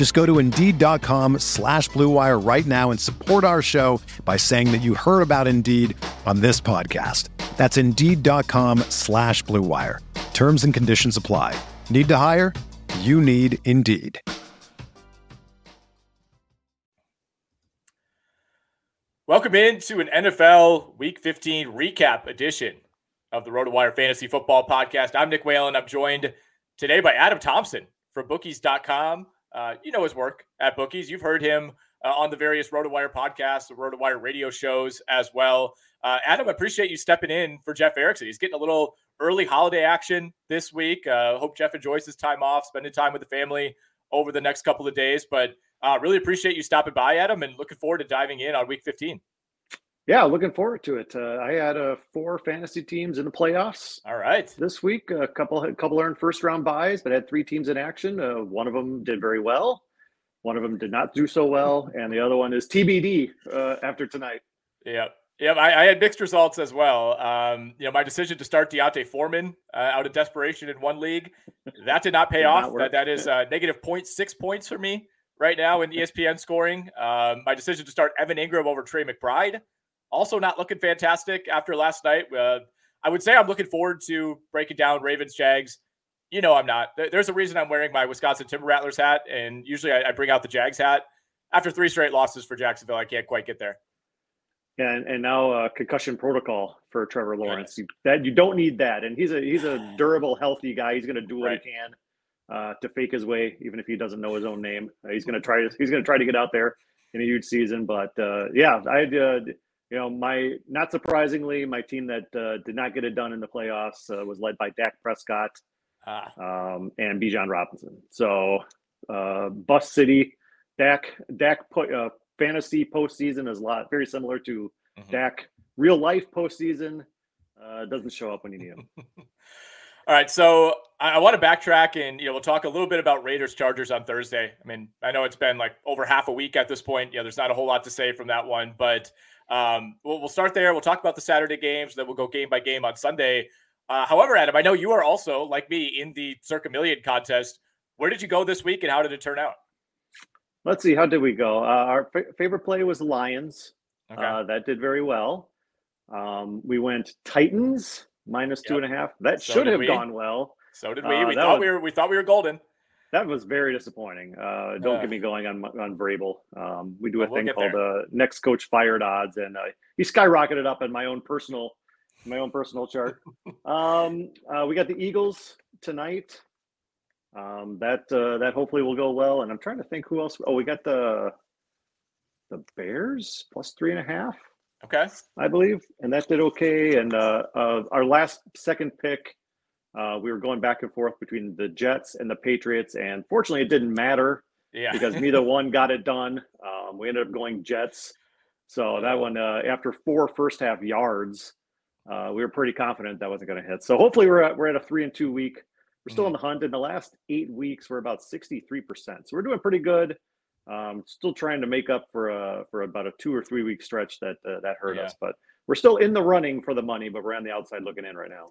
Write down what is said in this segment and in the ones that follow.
Just go to Indeed.com slash BlueWire right now and support our show by saying that you heard about Indeed on this podcast. That's Indeed.com slash BlueWire. Terms and conditions apply. Need to hire? You need Indeed. Welcome into an NFL Week 15 recap edition of the RotoWire Fantasy Football Podcast. I'm Nick Whalen. I'm joined today by Adam Thompson from Bookies.com. Uh, you know his work at Bookies. You've heard him uh, on the various RotoWire podcasts, the RotoWire radio shows as well. Uh, Adam, appreciate you stepping in for Jeff Erickson. He's getting a little early holiday action this week. Uh, hope Jeff enjoys his time off, spending time with the family over the next couple of days. But uh, really appreciate you stopping by, Adam, and looking forward to diving in on Week 15. Yeah, looking forward to it. Uh, I had uh, four fantasy teams in the playoffs. All right, this week a couple a couple earned first round buys, but had three teams in action. Uh, one of them did very well. One of them did not do so well, and the other one is TBD uh, after tonight. Yep. Yep. I, I, had mixed results as well. Um, you know, my decision to start D'Onta Foreman uh, out of desperation in one league that did not pay did off. Not that that is uh, negative 0.6 points for me right now in ESPN scoring. Um, my decision to start Evan Engram over Trey McBride also not looking fantastic after last night. Uh, I would say I'm looking forward to breaking down Ravens Jags. You know, I'm not. There's a reason I'm wearing my Wisconsin Timber Rattlers hat, and usually I, I bring out the Jags hat. After three straight losses for Jacksonville, I can't quite get there. Yeah, and, and now uh, concussion protocol for Trevor Lawrence. You, that you don't need that, and he's a he's a durable, healthy guy. He's going to do what right. he can uh, to fake his way, even if he doesn't know his own name. Uh, he's going to try. He's going to try to get out there in a huge season. But uh, yeah, I uh, you know, my not surprisingly, my team that uh, did not get it done in the playoffs uh, was led by Dak Prescott ah. um, and Bijan Robinson. So, uh, Bus City, Dak Dak put, uh, fantasy postseason is a lot very similar to mm-hmm. Dak real life postseason. Uh, doesn't show up when you need him. All right, so I, I want to backtrack and you know we'll talk a little bit about Raiders Chargers on Thursday. I mean, I know it's been like over half a week at this point. Yeah, there's not a whole lot to say from that one, but um, we'll, we'll start there. We'll talk about the Saturday games, then we'll go game by game on Sunday. Uh, however, Adam, I know you are also like me in the Circa Million contest. Where did you go this week, and how did it turn out? Let's see. How did we go? Uh, our f- favorite play was Lions. Okay. Uh, that did very well. Um, we went Titans minus yep. two and a half. That so should have we. gone well. So did we. Uh, we thought was, we were we thought we were golden that was very disappointing. Uh, don't yeah. get me going on on Vrabel. Um, we do a well, thing we'll called uh, next coach fired odds, and uh, he skyrocketed up in my own personal my own personal chart. um, uh, we got the Eagles tonight. Um, that uh, that hopefully will go well. And I'm trying to think who else. Oh, we got the the Bears plus three and a half. Okay, I believe, and that did okay. And uh, our last second pick uh, we were going back and forth between the Jets and the Patriots, and fortunately, it didn't matter yeah. because neither one got it done. Um, we ended up going Jets. So that one, uh, after four first half yards, uh, we were pretty confident that wasn't going to hit. So hopefully, we're at, we're at a three and two week. We're still mm-hmm. in the hunt. In the last eight weeks, we're about sixty three percent. So we're doing pretty good. Um, still trying to make up for a for about a two or three week stretch that uh, that hurt yeah. us, but we're still in the running for the money. But we're on the outside looking in right now.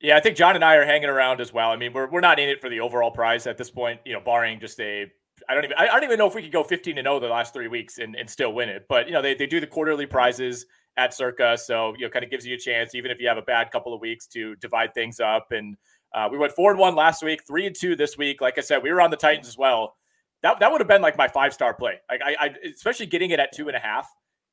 Yeah, I think John and I are hanging around as well. I mean, we're, we're not in it for the overall prize at this point, you know, barring just a I don't even I don't even know if we could go 15 and 0 the last three weeks and, and still win it. But you know, they, they do the quarterly prizes at Circa, so you know, kind of gives you a chance, even if you have a bad couple of weeks, to divide things up. And uh, we went four and one last week, three and two this week. Like I said, we were on the Titans as well. That that would have been like my five star play. Like I, I especially getting it at two and a half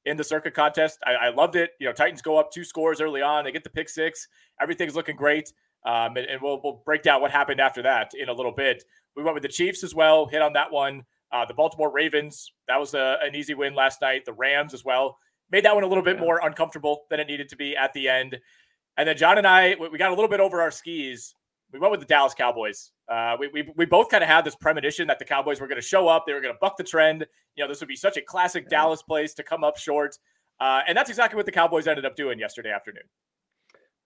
in the Circa contest. I, I, loved it. You know, Titans go up two scores early on. They get the pick six. Everything's looking great. Um, and, and we'll, we'll break down what happened after that in a little bit. We went with the Chiefs as well, hit on that one. Uh, the Baltimore Ravens, that was a, an easy win last night. The Rams as well. Made that one a little bit yeah. more uncomfortable than it needed to be at the end. And then John and I, we got a little bit over our skis. We went with the Dallas Cowboys. Uh, we, we, we both kind of had this premonition that the Cowboys were going to show up. They were going to buck the trend. You know, this would be such a classic yeah. Dallas place to come up short. Uh, and that's exactly what the Cowboys ended up doing yesterday afternoon.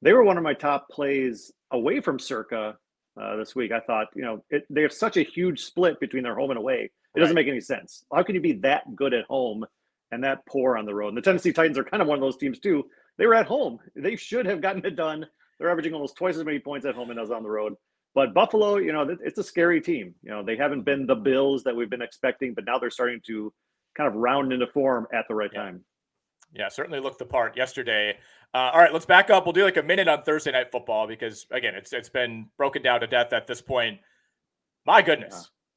They were one of my top plays away from Circa uh, this week. I thought, you know, it, they have such a huge split between their home and away. It doesn't make any sense. How can you be that good at home and that poor on the road? And the Tennessee Titans are kind of one of those teams too. They were at home. They should have gotten it done. They're averaging almost twice as many points at home as on the road. But Buffalo, you know, it's a scary team. You know, they haven't been the Bills that we've been expecting, but now they're starting to kind of round into form at the right yeah. time. Yeah, certainly looked the part yesterday. Uh, all right, let's back up. We'll do like a minute on Thursday night football because again, it's it's been broken down to death at this point. My goodness,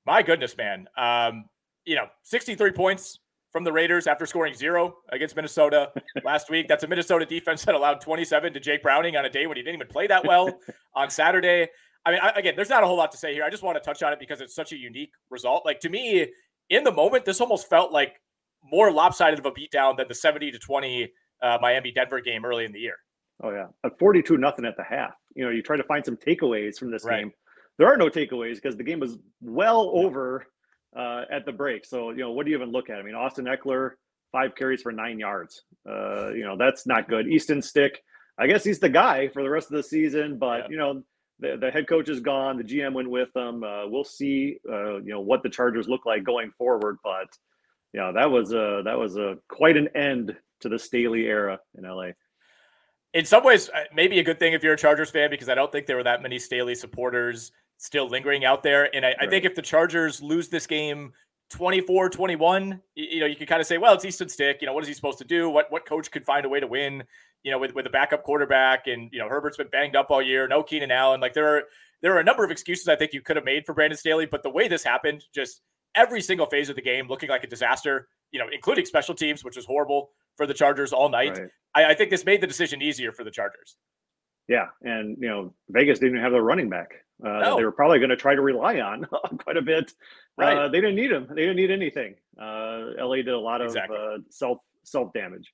yeah. my goodness, man. Um, you know, 63 points from the Raiders after scoring zero against Minnesota last week. That's a Minnesota defense that allowed 27 to Jake Browning on a day when he didn't even play that well on Saturday. I mean, I, again, there's not a whole lot to say here. I just want to touch on it because it's such a unique result. Like to me, in the moment, this almost felt like more lopsided of a beatdown than the 70 to 20 uh, Miami Denver game early in the year. Oh yeah, at 42 nothing at the half. You know, you try to find some takeaways from this right. game. There are no takeaways because the game was well over uh, at the break. So you know, what do you even look at? I mean, Austin Ekeler five carries for nine yards. Uh, you know, that's not good. Easton Stick, I guess he's the guy for the rest of the season, but yeah. you know. The, the head coach is gone. The GM went with them. Uh, we'll see, uh, you know, what the Chargers look like going forward. But yeah, that was a that was a quite an end to the Staley era in LA. In some ways, uh, maybe a good thing if you're a Chargers fan because I don't think there were that many Staley supporters still lingering out there. And I, right. I think if the Chargers lose this game 24 21, you know, you could kind of say, well, it's Easton Stick. You know, what is he supposed to do? What what coach could find a way to win, you know, with, with a backup quarterback? And, you know, Herbert's been banged up all year. No Keenan Allen. Like there are there are a number of excuses I think you could have made for Brandon Staley, but the way this happened, just every single phase of the game looking like a disaster, you know, including special teams, which was horrible for the Chargers all night. Right. I, I, think this made the decision easier for the Chargers. Yeah, and you know, Vegas didn't have their running back. Uh, no. They were probably going to try to rely on quite a bit. Right. Uh, they didn't need him. They didn't need anything. Uh, LA did a lot of exactly. Uh, self self damage.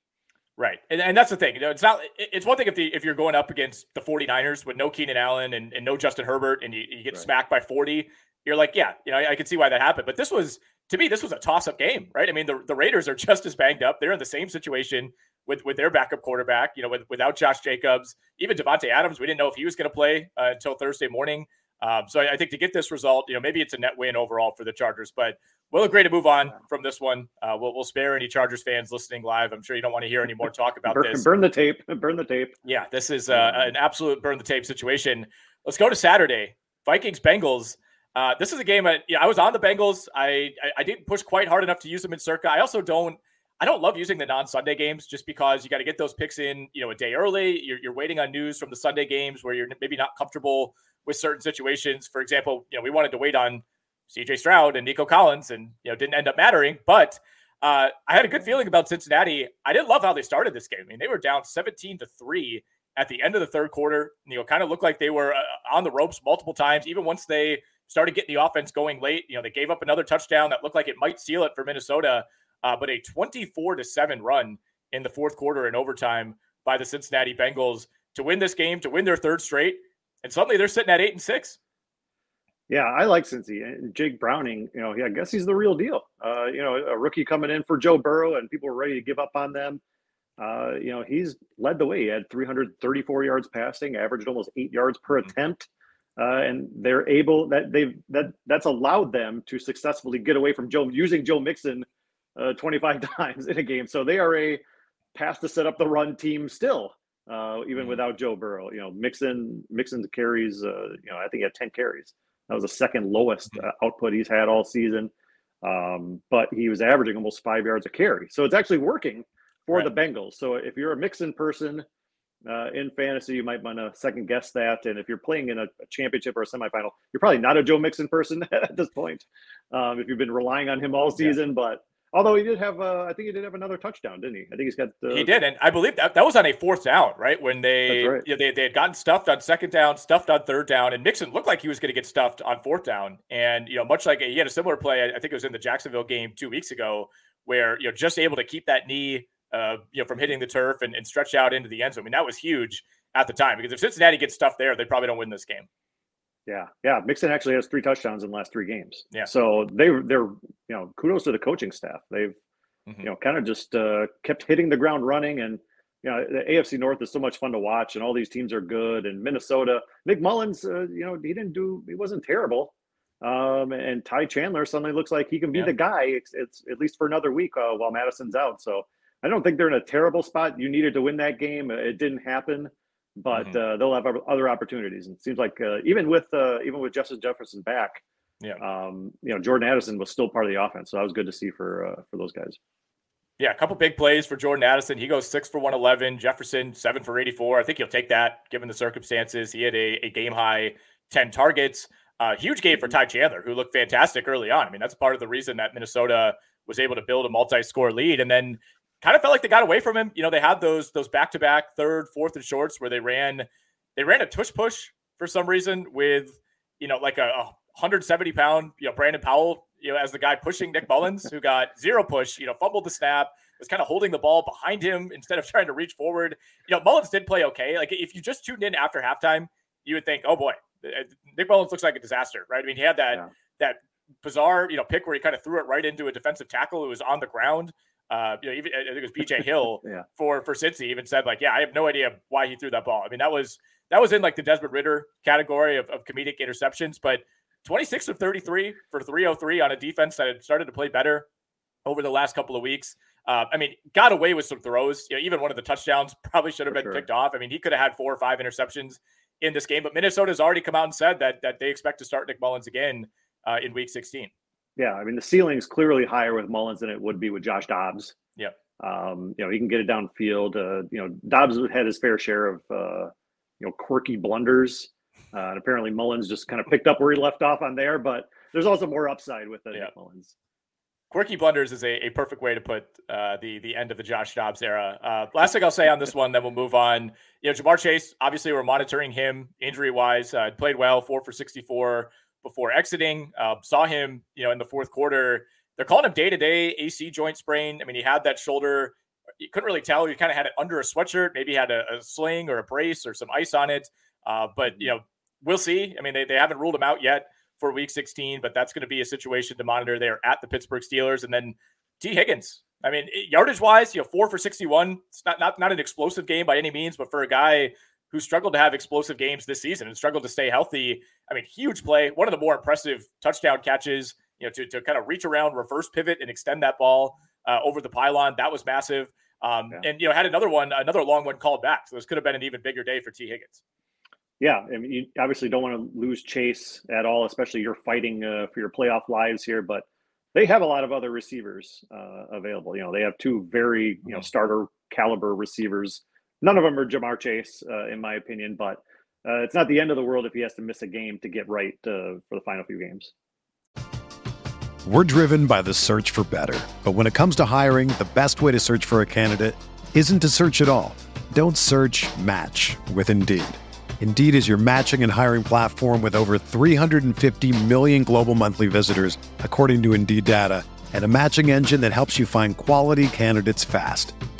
Right. And, and that's the thing. You know, it's not it's one thing if the if you're going up against the 49ers with no Keenan Allen and, and no Justin Herbert and you, you get right. smacked by 40 you're like, yeah, you know, I, I can see why that happened. But this was, to me, this was a toss up game, right? I mean, the, the Raiders are just as banged up. They're in the same situation with with their backup quarterback, you know, with, without Josh Jacobs, even Davante Adams. We didn't know if he was going to play uh, until Thursday morning. Um, so I, I, think to get this result, you know, maybe it's a net win overall for the Chargers, but we'll agree to move on from this one. Uh, we'll, we'll spare any Chargers fans listening live. I'm sure you don't want to hear any more talk about burn, this. Burn the tape. Burn the tape. Yeah, this is uh, an absolute burn the tape situation. Let's go to Saturday. Vikings Bengals. Uh, this is a game. I, I was on the Bengals. I, I, I didn't push quite hard enough to use them in Circa. I also don't. I don't love using the non-Sunday games just because you got to get those picks in, you know, a day early. You're, you're waiting on news from the Sunday games where you're maybe not comfortable with certain situations. For example, you know, we wanted to wait on C.J. Stroud and Nico Collins, and you know, didn't end up mattering. But uh, I had a good feeling about Cincinnati. I didn't love how they started this game. I mean, they were down 17 to three at the end of the third quarter. You know, kind of looked like they were uh, on the ropes multiple times, even once they started getting the offense going late. You know, they gave up another touchdown that looked like it might seal it for Minnesota, uh, but a 24 to 7 run in the fourth quarter in overtime by the Cincinnati Bengals to win this game, to win their third straight. And suddenly they're sitting at eight and six. Yeah, I like Cincy and Jake Browning. You know, yeah, I guess he's the real deal. Uh, you know, a rookie coming in for Joe Burrow, and people were ready to give up on them. Uh, you know, he's led the way. He had 334 yards passing, averaged almost eight yards per mm-hmm. attempt uh, and they're able that they've that that's allowed them to successfully get away from Joe using Joe Mixon uh, 25 times in a game. So they are a pass to set up the run team still, uh, even mm-hmm. without Joe Burrow. You know, Mixon Mixon carries. Uh, you know, I think he had 10 carries. That was the second lowest mm-hmm. uh, output he's had all season. Um, but he was averaging almost five yards a carry. So it's actually working for right. the Bengals. So if you're a Mixon person uh, in fantasy, you might want to second guess that. And if you're playing in a, a, championship or a semifinal, you're probably not a Joe Mixon person at this point. Um, if you've been relying on him all season, yeah. but Although he did have, uh, I think he did have another touchdown, didn't he? I think he's got. Uh, he did, and I believe that that was on a fourth down, right? When they, right. You know, they they had gotten stuffed on second down, stuffed on third down, and Mixon looked like he was going to get stuffed on fourth down. And you know, much like he had a similar play, I think it was in the Jacksonville game two weeks ago, where you know just able to keep that knee, uh, you know, from hitting the turf and, and stretch out into the end zone. I mean, that was huge at the time because if Cincinnati gets stuffed there, they probably don't win this game. Yeah, yeah. Mixon actually has three touchdowns in the last three games. Yeah. So they they're you know kudos to the coaching staff. They've mm-hmm. you know, kind of just uh, kept hitting the ground running. And you know, the AFC North is so much fun to watch, and all these teams are good. And Minnesota, Nick Mullens, uh, you know, he didn't do, he wasn't terrible. Um, and Ty Chandler suddenly looks like he can be yeah. the guy. It's, it's, at least for another week uh, while Madison's out. So I don't think they're in a terrible spot. You needed to win that game. It didn't happen, but mm-hmm. uh, they'll have other opportunities. And it seems like uh, even with uh, even with Justin Jefferson back, yeah, um, you know, Jordan Addison was still part of the offense, so that was good to see for uh, for those guys. Yeah, a couple big plays for Jordan Addison. He goes six for 111. Jefferson, seven for 84. I think he'll take that given the circumstances. He had a, a game high 10 targets. Uh, huge game for Ty Chandler, who looked fantastic early on. I mean, that's part of the reason that Minnesota was able to build a multi-score lead, and then kind of felt like they got away from him. You know, they had those those back-to-back third, fourth, and shorts where they ran they ran a tush push for some reason with you know like a, a 170 pound you know Brandon Powell you know, as the guy pushing Nick Mullens, who got zero push, you know, fumbled the snap, was kind of holding the ball behind him instead of trying to reach forward. You know, Mullens did play okay. Like if you just tuned in after halftime, you would think, oh boy, Nick Mullens looks like a disaster, right? I mean, he had that yeah. that bizarre, you know, pick where he kind of threw it right into a defensive tackle who was on the ground. Uh, you know, even I think it was BJ Hill yeah. for for Cincy even said like, yeah, I have no idea why he threw that ball. I mean, that was that was in like the Desmond Ridder category of, of comedic interceptions, but 26 of 33 for 303 on a defense that had started to play better over the last couple of weeks. Uh, I mean, got away with some throws. You know, even one of the touchdowns probably should have for been sure. picked off. I mean, he could have had four or five interceptions in this game, but Minnesota's already come out and said that that they expect to start Nick Mullens again uh, in Week 16. Yeah, I mean, the ceiling's clearly higher with Mullens than it would be with Josh Dobbs. Yeah. Um, you know, he can get it downfield. Uh, you know, Dobbs had his fair share of uh, you know quirky blunders uh, and apparently Mullens just kind of picked up where he left off on there, but there's also more upside with the yeah. Mullens. Quirky blunders is a, a perfect way to put uh, the the end of the Josh Dobbs era. Uh, last thing I'll say on this one, then we'll move on. You know, Ja'Marr Chase, obviously we're monitoring him injury wise. Uh, played well, four for 64 before exiting. Uh, saw him, you know, in the fourth quarter. They're calling him day to day AC joint sprain. I mean, he had that shoulder. You couldn't really tell. He kind of had it under a sweatshirt. Maybe had a, a sling or a brace or some ice on it. Uh, but you know, we'll see. I mean, they, they haven't ruled him out yet for week 16, but that's going to be a situation to monitor there at the Pittsburgh Steelers. And then Tee Higgins. I mean, yardage wise, you know, four for 61. It's not, not, not an explosive game by any means, but for a guy who struggled to have explosive games this season and struggled to stay healthy, I mean, huge play. One of the more impressive touchdown catches, you know, to, to kind of reach around, reverse pivot, and extend that ball uh, over the pylon. That was massive. Um, yeah. And, you know, had another one, another long one called back. So this could have been an even bigger day for Tee Higgins. Yeah, I mean, you obviously don't want to lose Chase at all, especially you're fighting uh, for your playoff lives here. But they have a lot of other receivers uh, available. You know, they have two very you know mm-hmm. starter caliber receivers. None of them are Ja'Marr Chase, uh, in my opinion, but uh, it's not the end of the world if he has to miss a game to get right uh, for the final few games. We're driven by the search for better, but when it comes to hiring, the best way to search for a candidate isn't to search at all. Don't search. Match with Indeed. Indeed is your matching and hiring platform with over 350 million global monthly visitors, according to Indeed data, and a matching engine that helps you find quality candidates fast.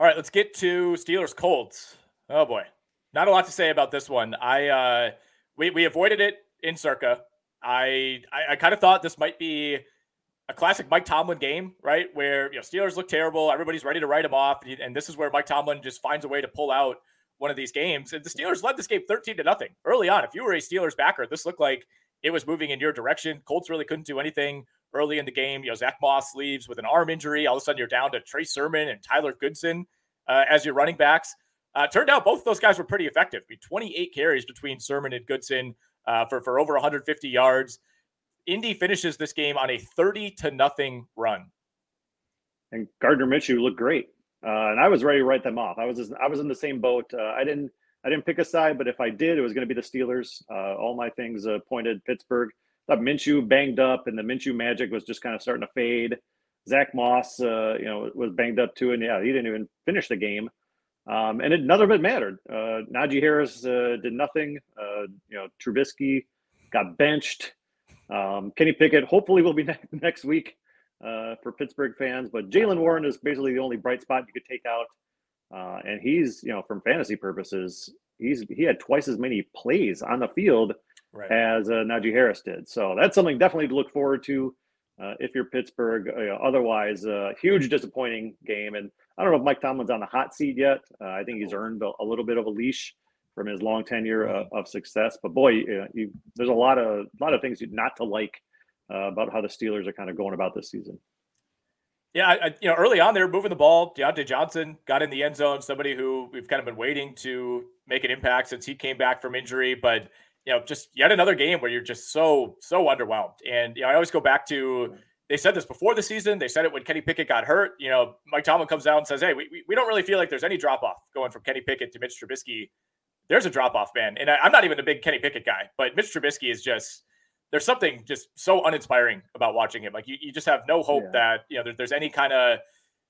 All right, let's get to Steelers Colts. Oh boy, not a lot to say about this one. I uh, we we avoided it in Circa. I I, I kind of thought this might be a classic Mike Tomlin game, right? Where you know Steelers look terrible, everybody's ready to write them off, and this is where Mike Tomlin just finds a way to pull out one of these games. And the Steelers led this game 13 to nothing early on. If you were a Steelers backer, this looked like it was moving in your direction. Colts really couldn't do anything early in the game. You know, Zach Moss leaves with an arm injury. All of a sudden, you're down to Trey Sermon and Tyler Goodson uh, as your running backs. Uh, turned out both those guys were pretty effective. I mean, 28 carries between Sermon and Goodson uh, for for over 150 yards. Indy finishes this game on a 30 to nothing run. And Gardner Minshew looked great, uh, and I was ready to write them off. I was just, I was in the same boat. Uh, I didn't I didn't pick a side, but if I did, it was going to be the Steelers. Uh, all my things pointed Pittsburgh. Minshew banged up, and the Minshew magic was just kind of starting to fade. Zach Moss, uh, you know, was banged up too, and yeah, he didn't even finish the game. Um, and it, none of it mattered. Uh, Najee Harris uh, did nothing. Uh, you know, Trubisky got benched. Um, Kenny Pickett hopefully will be ne- next week uh, for Pittsburgh fans, but Jaylen Warren is basically the only bright spot you could take out. Uh, and he's, you know, from fantasy purposes, he's he had twice as many plays on the field right. as uh, Najee Harris did. So that's something definitely to look forward to uh, if you're Pittsburgh. Uh, otherwise, uh, huge disappointing game. And I don't know if Mike Tomlin's on the hot seat yet. Uh, I think he's earned a, a, little bit of a leash from his long tenure uh, of success. But boy, you, there's a lot of a lot of things not to like uh, about how the Steelers are kind of going about this season. Yeah, I, you know, early on they were moving the ball. Diontae Johnson got in the end zone. Somebody who we've kind of been waiting to make an impact since he came back from injury, but you know, just yet another game where you're just so so underwhelmed. And you know, I always go back to mm-hmm. they said this before the season. They said it when Kenny Pickett got hurt. You know, Mike Tomlin comes out and says, "Hey, we, we don't really feel like there's any drop off going from Kenny Pickett to Mitch Trubisky. There's a drop off, man." And I, I'm not even a big Kenny Pickett guy, but Mitch Trubisky is just there's something just so uninspiring about watching him. Like you, you just have no hope yeah. that you know there, there's any kind of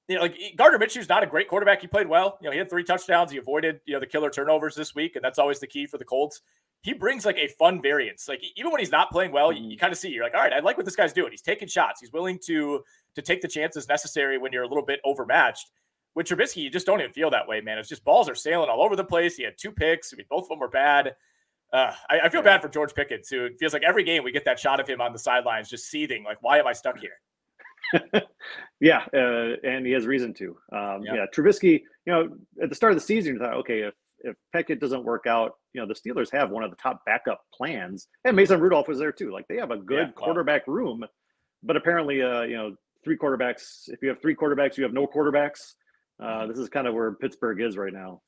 you know, like Gardner Minshew's not a great quarterback. He played well. You know, he had three touchdowns. He avoided, you know, the killer turnovers this week, and that's always the key for the Colts. He brings like a fun variance. Like even when he's not playing well, you, you mm-hmm. kind of see you're like, all right, I like what this guy's doing. He's taking shots. He's willing to to take the chances necessary when you're a little bit overmatched. With Trubisky, you just don't even feel that way, man. It's just balls are sailing all over the place. He had two picks. I mean, both of them were bad. Uh, I, I, feel bad for George Pickens, who it feels like every game we get that shot of him on the sidelines, just seething. Like, why am I stuck here? yeah, uh, and he has reason to. Um, yeah. yeah, Trubisky. You know, at the start of the season, you thought, okay, if if Pickett doesn't work out, you know, the Steelers have one of the top backup plans, and Mason Rudolph was there too. Like they have a good yeah, quarterback wow. room, but apparently, uh, you know, three quarterbacks. If you have three quarterbacks, you have no quarterbacks. Uh, mm-hmm. this is kind of where Pittsburgh is right now.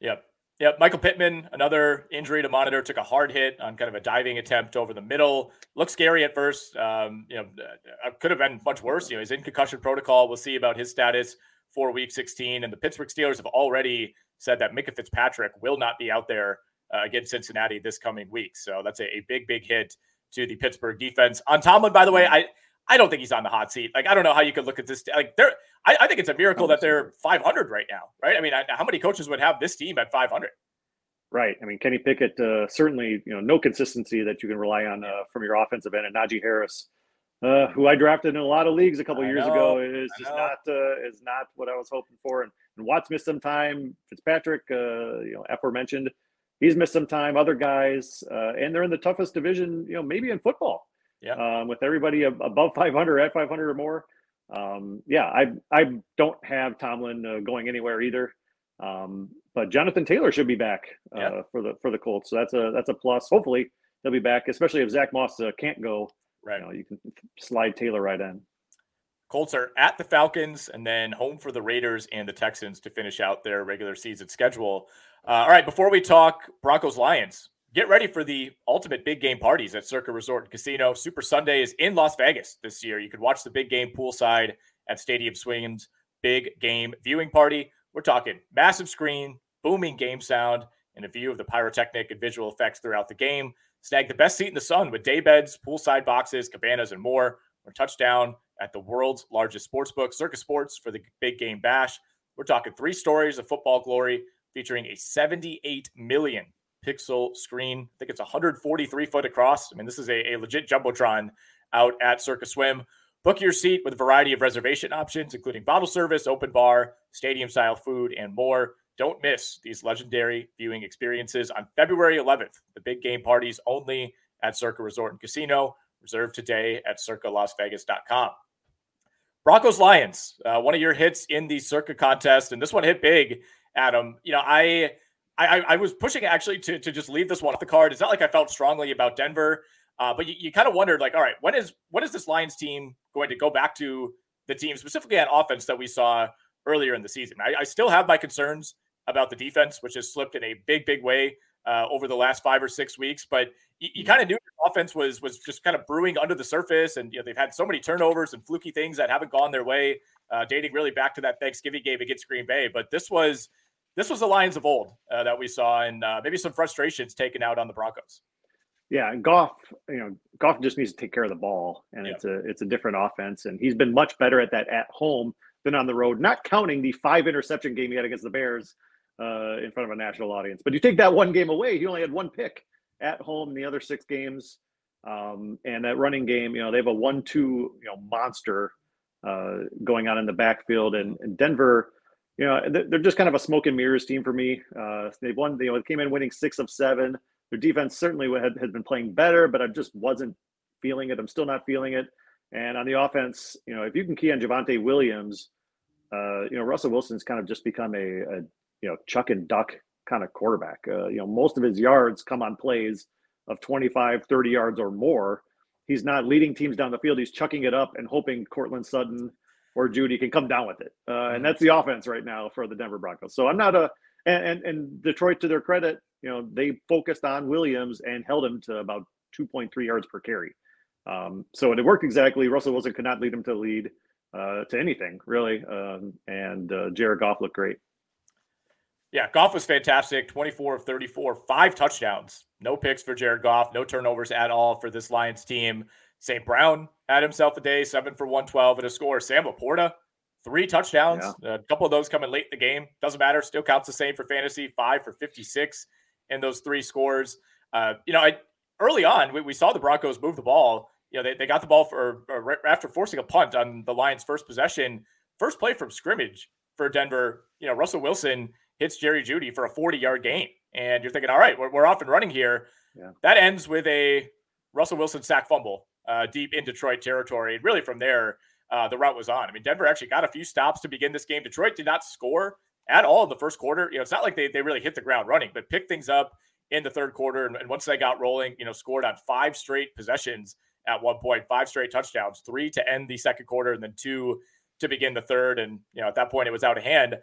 Yep. Yep, Michael Pittman, another injury to monitor, took a hard hit on kind of a diving attempt over the middle. Looked scary at first. Um, you know, uh, could have been much worse. You know, he's in concussion protocol. We'll see about his status for Week 16. And the Pittsburgh Steelers have already said that Minkah Fitzpatrick will not be out there uh, against Cincinnati this coming week. So that's a, a big, big hit to the Pittsburgh defense. On Tomlin, by the way, I I don't think he's on the hot seat. Like I don't know how you could look at this. Like there, I, I think it's a miracle that they're 500 right now, right? I mean, I, how many coaches would have this team at 500? Right. I mean, Kenny Pickett uh, certainly, you know, no consistency that you can rely on uh, from your offensive end, and Najee Harris, uh, who I drafted in a lot of leagues a couple years ago, is just not uh, is not what I was hoping for. And, and Watts missed some time. Fitzpatrick, uh, you know, aforementioned, he's missed some time. Other guys, uh, and they're in the toughest division, you know, maybe in football. Yeah. Um, with everybody above 500, at 500 or more. Um, yeah, I I don't have Tomlin uh, going anywhere either. Um, but Jonathan Taylor should be back uh, yeah. for the for the Colts, so that's a that's a plus. Hopefully they'll be back, especially if Zach Moss uh, can't go. Right, you, know, you can slide Taylor right in. Colts are at the Falcons and then home for the Raiders and the Texans to finish out their regular season schedule. Uh, all right, before we talk Broncos Lions, get ready for the ultimate big game parties at Circa Resort and Casino. Super Sunday is in Las Vegas this year. You can watch the big game poolside at Stadium Swim's big game viewing party. We're talking massive screen, booming game sound, and a view of the pyrotechnic and visual effects throughout the game. Snag the best seat in the sun with day beds, poolside boxes, cabanas, and more. Or touchdown at the world's largest sports book, Circa Sports, for the big game bash. We're talking three stories of football glory featuring a 78 million pixel screen. I think it's 143 foot across. I mean, this is a, a legit jumbotron out at Circus Swim. Book your seat with a variety of reservation options, including bottle service, open bar, stadium style food, and more. Don't miss these legendary viewing experiences on February 11th. The big game parties only at Circa Resort and Casino. Reserve today at circalasvegas.com. Broncos Lions, uh, one of your hits in the Circa contest, and this one hit big, Adam. You know, I I, I was pushing actually to, to just leave this one off the card. It's not like I felt strongly about Denver, uh, but you, you kind of wondered, like, all right, when is when is this Lions team going to go back to the team specifically on offense that we saw earlier in the season? I, I still have my concerns about the defense, which has slipped in a big, big way uh, over the last five or six weeks. But you, you kind of knew the offense was was just kind of brewing under the surface, and you know they've had so many turnovers and fluky things that haven't gone their way, uh, dating really back to that Thanksgiving game against Green Bay. But this was this was the Lions of old uh, that we saw, and uh, maybe some frustrations taken out on the Broncos. Yeah, and Goff, you know, Goff just needs to take care of the ball, and yeah. it's a it's a different offense, and he's been much better at that at home than on the road. Not counting the five interception game he had against the Bears uh, in front of a national audience. But you take that one game away, he only had one pick at home in the other six games. Um, and that running game, you know, they have a one-two, you know, monster uh, going on in the backfield, and, and, Denver, you know, they're just kind of a smoke and mirrors team for me. Uh, they've won, you know, they came in winning six of seven. Their defense certainly had, had been playing better, but I just wasn't feeling it. I'm still not feeling it. And on the offense, you know, if you can key on Javonte Williams, uh, you know, Russell Wilson's kind of just become a, a you know, chuck and duck kind of quarterback. Uh, you know, most of his yards come on plays of 25, 30 yards or more. He's not leading teams down the field. He's chucking it up and hoping Courtland Sutton or Jeudy can come down with it. Uh, and mm-hmm. that's the offense right now for the Denver Broncos. So I'm not a and, and, and Detroit to their credit, you know, they focused on Williams and held him to about 2.3 yards per carry. Um, so it worked exactly. Russell Wilson could not lead him to lead uh, to anything really, um, and uh, Jared Goff looked great. Yeah, Goff was fantastic. 24 of 34, five touchdowns. No picks for Jared Goff, no turnovers at all for this Lions team. St. Brown had himself a day, seven for 112 and a score. Sam LaPorta, three touchdowns. Yeah. A couple of those coming late in the game. Doesn't matter. Still counts the same for fantasy. Five for 56 in those three scores. Uh, you know, I, early on, we, we, saw the Broncos move the ball. You know, they, they got the ball for right after forcing a punt on the Lions' first possession. First play from scrimmage for Denver. You know, Russell Wilson hits Jerry Jeudy for a 40 yard gain. And you're thinking, all right, we're, we're off and running here. Yeah. That ends with a Russell Wilson sack fumble uh, deep in Detroit territory. And really from there, uh, the route was on. I mean, Denver actually got a few stops to begin this game. Detroit did not score at all in the first quarter. You know, it's not like they, they really hit the ground running, but picked things up in the third quarter. And, and once they got rolling, you know, scored on five straight possessions at one point, five straight touchdowns, three to end the second quarter, and then two to begin the third. And, you know, at that point, it was out of hand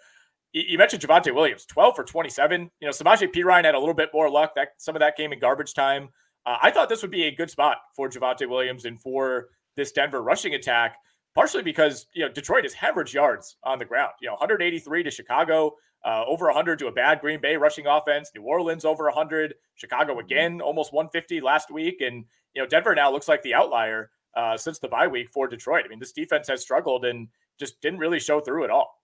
you mentioned Javonte Williams, 12 for 27. You know, Samaje Perine had a little bit more luck. That some of that came in garbage time. Uh, I thought this would be a good spot for Javonte Williams and for this Denver rushing attack, partially because you know Detroit is average yards on the ground. You know, 183 to Chicago, uh, over 100 to a bad Green Bay rushing offense. New Orleans over 100. Chicago mm-hmm. again almost 150 last week, and you know Denver now looks like the outlier uh, since the bye week for Detroit. I mean, this defense has struggled and just didn't really show through at all.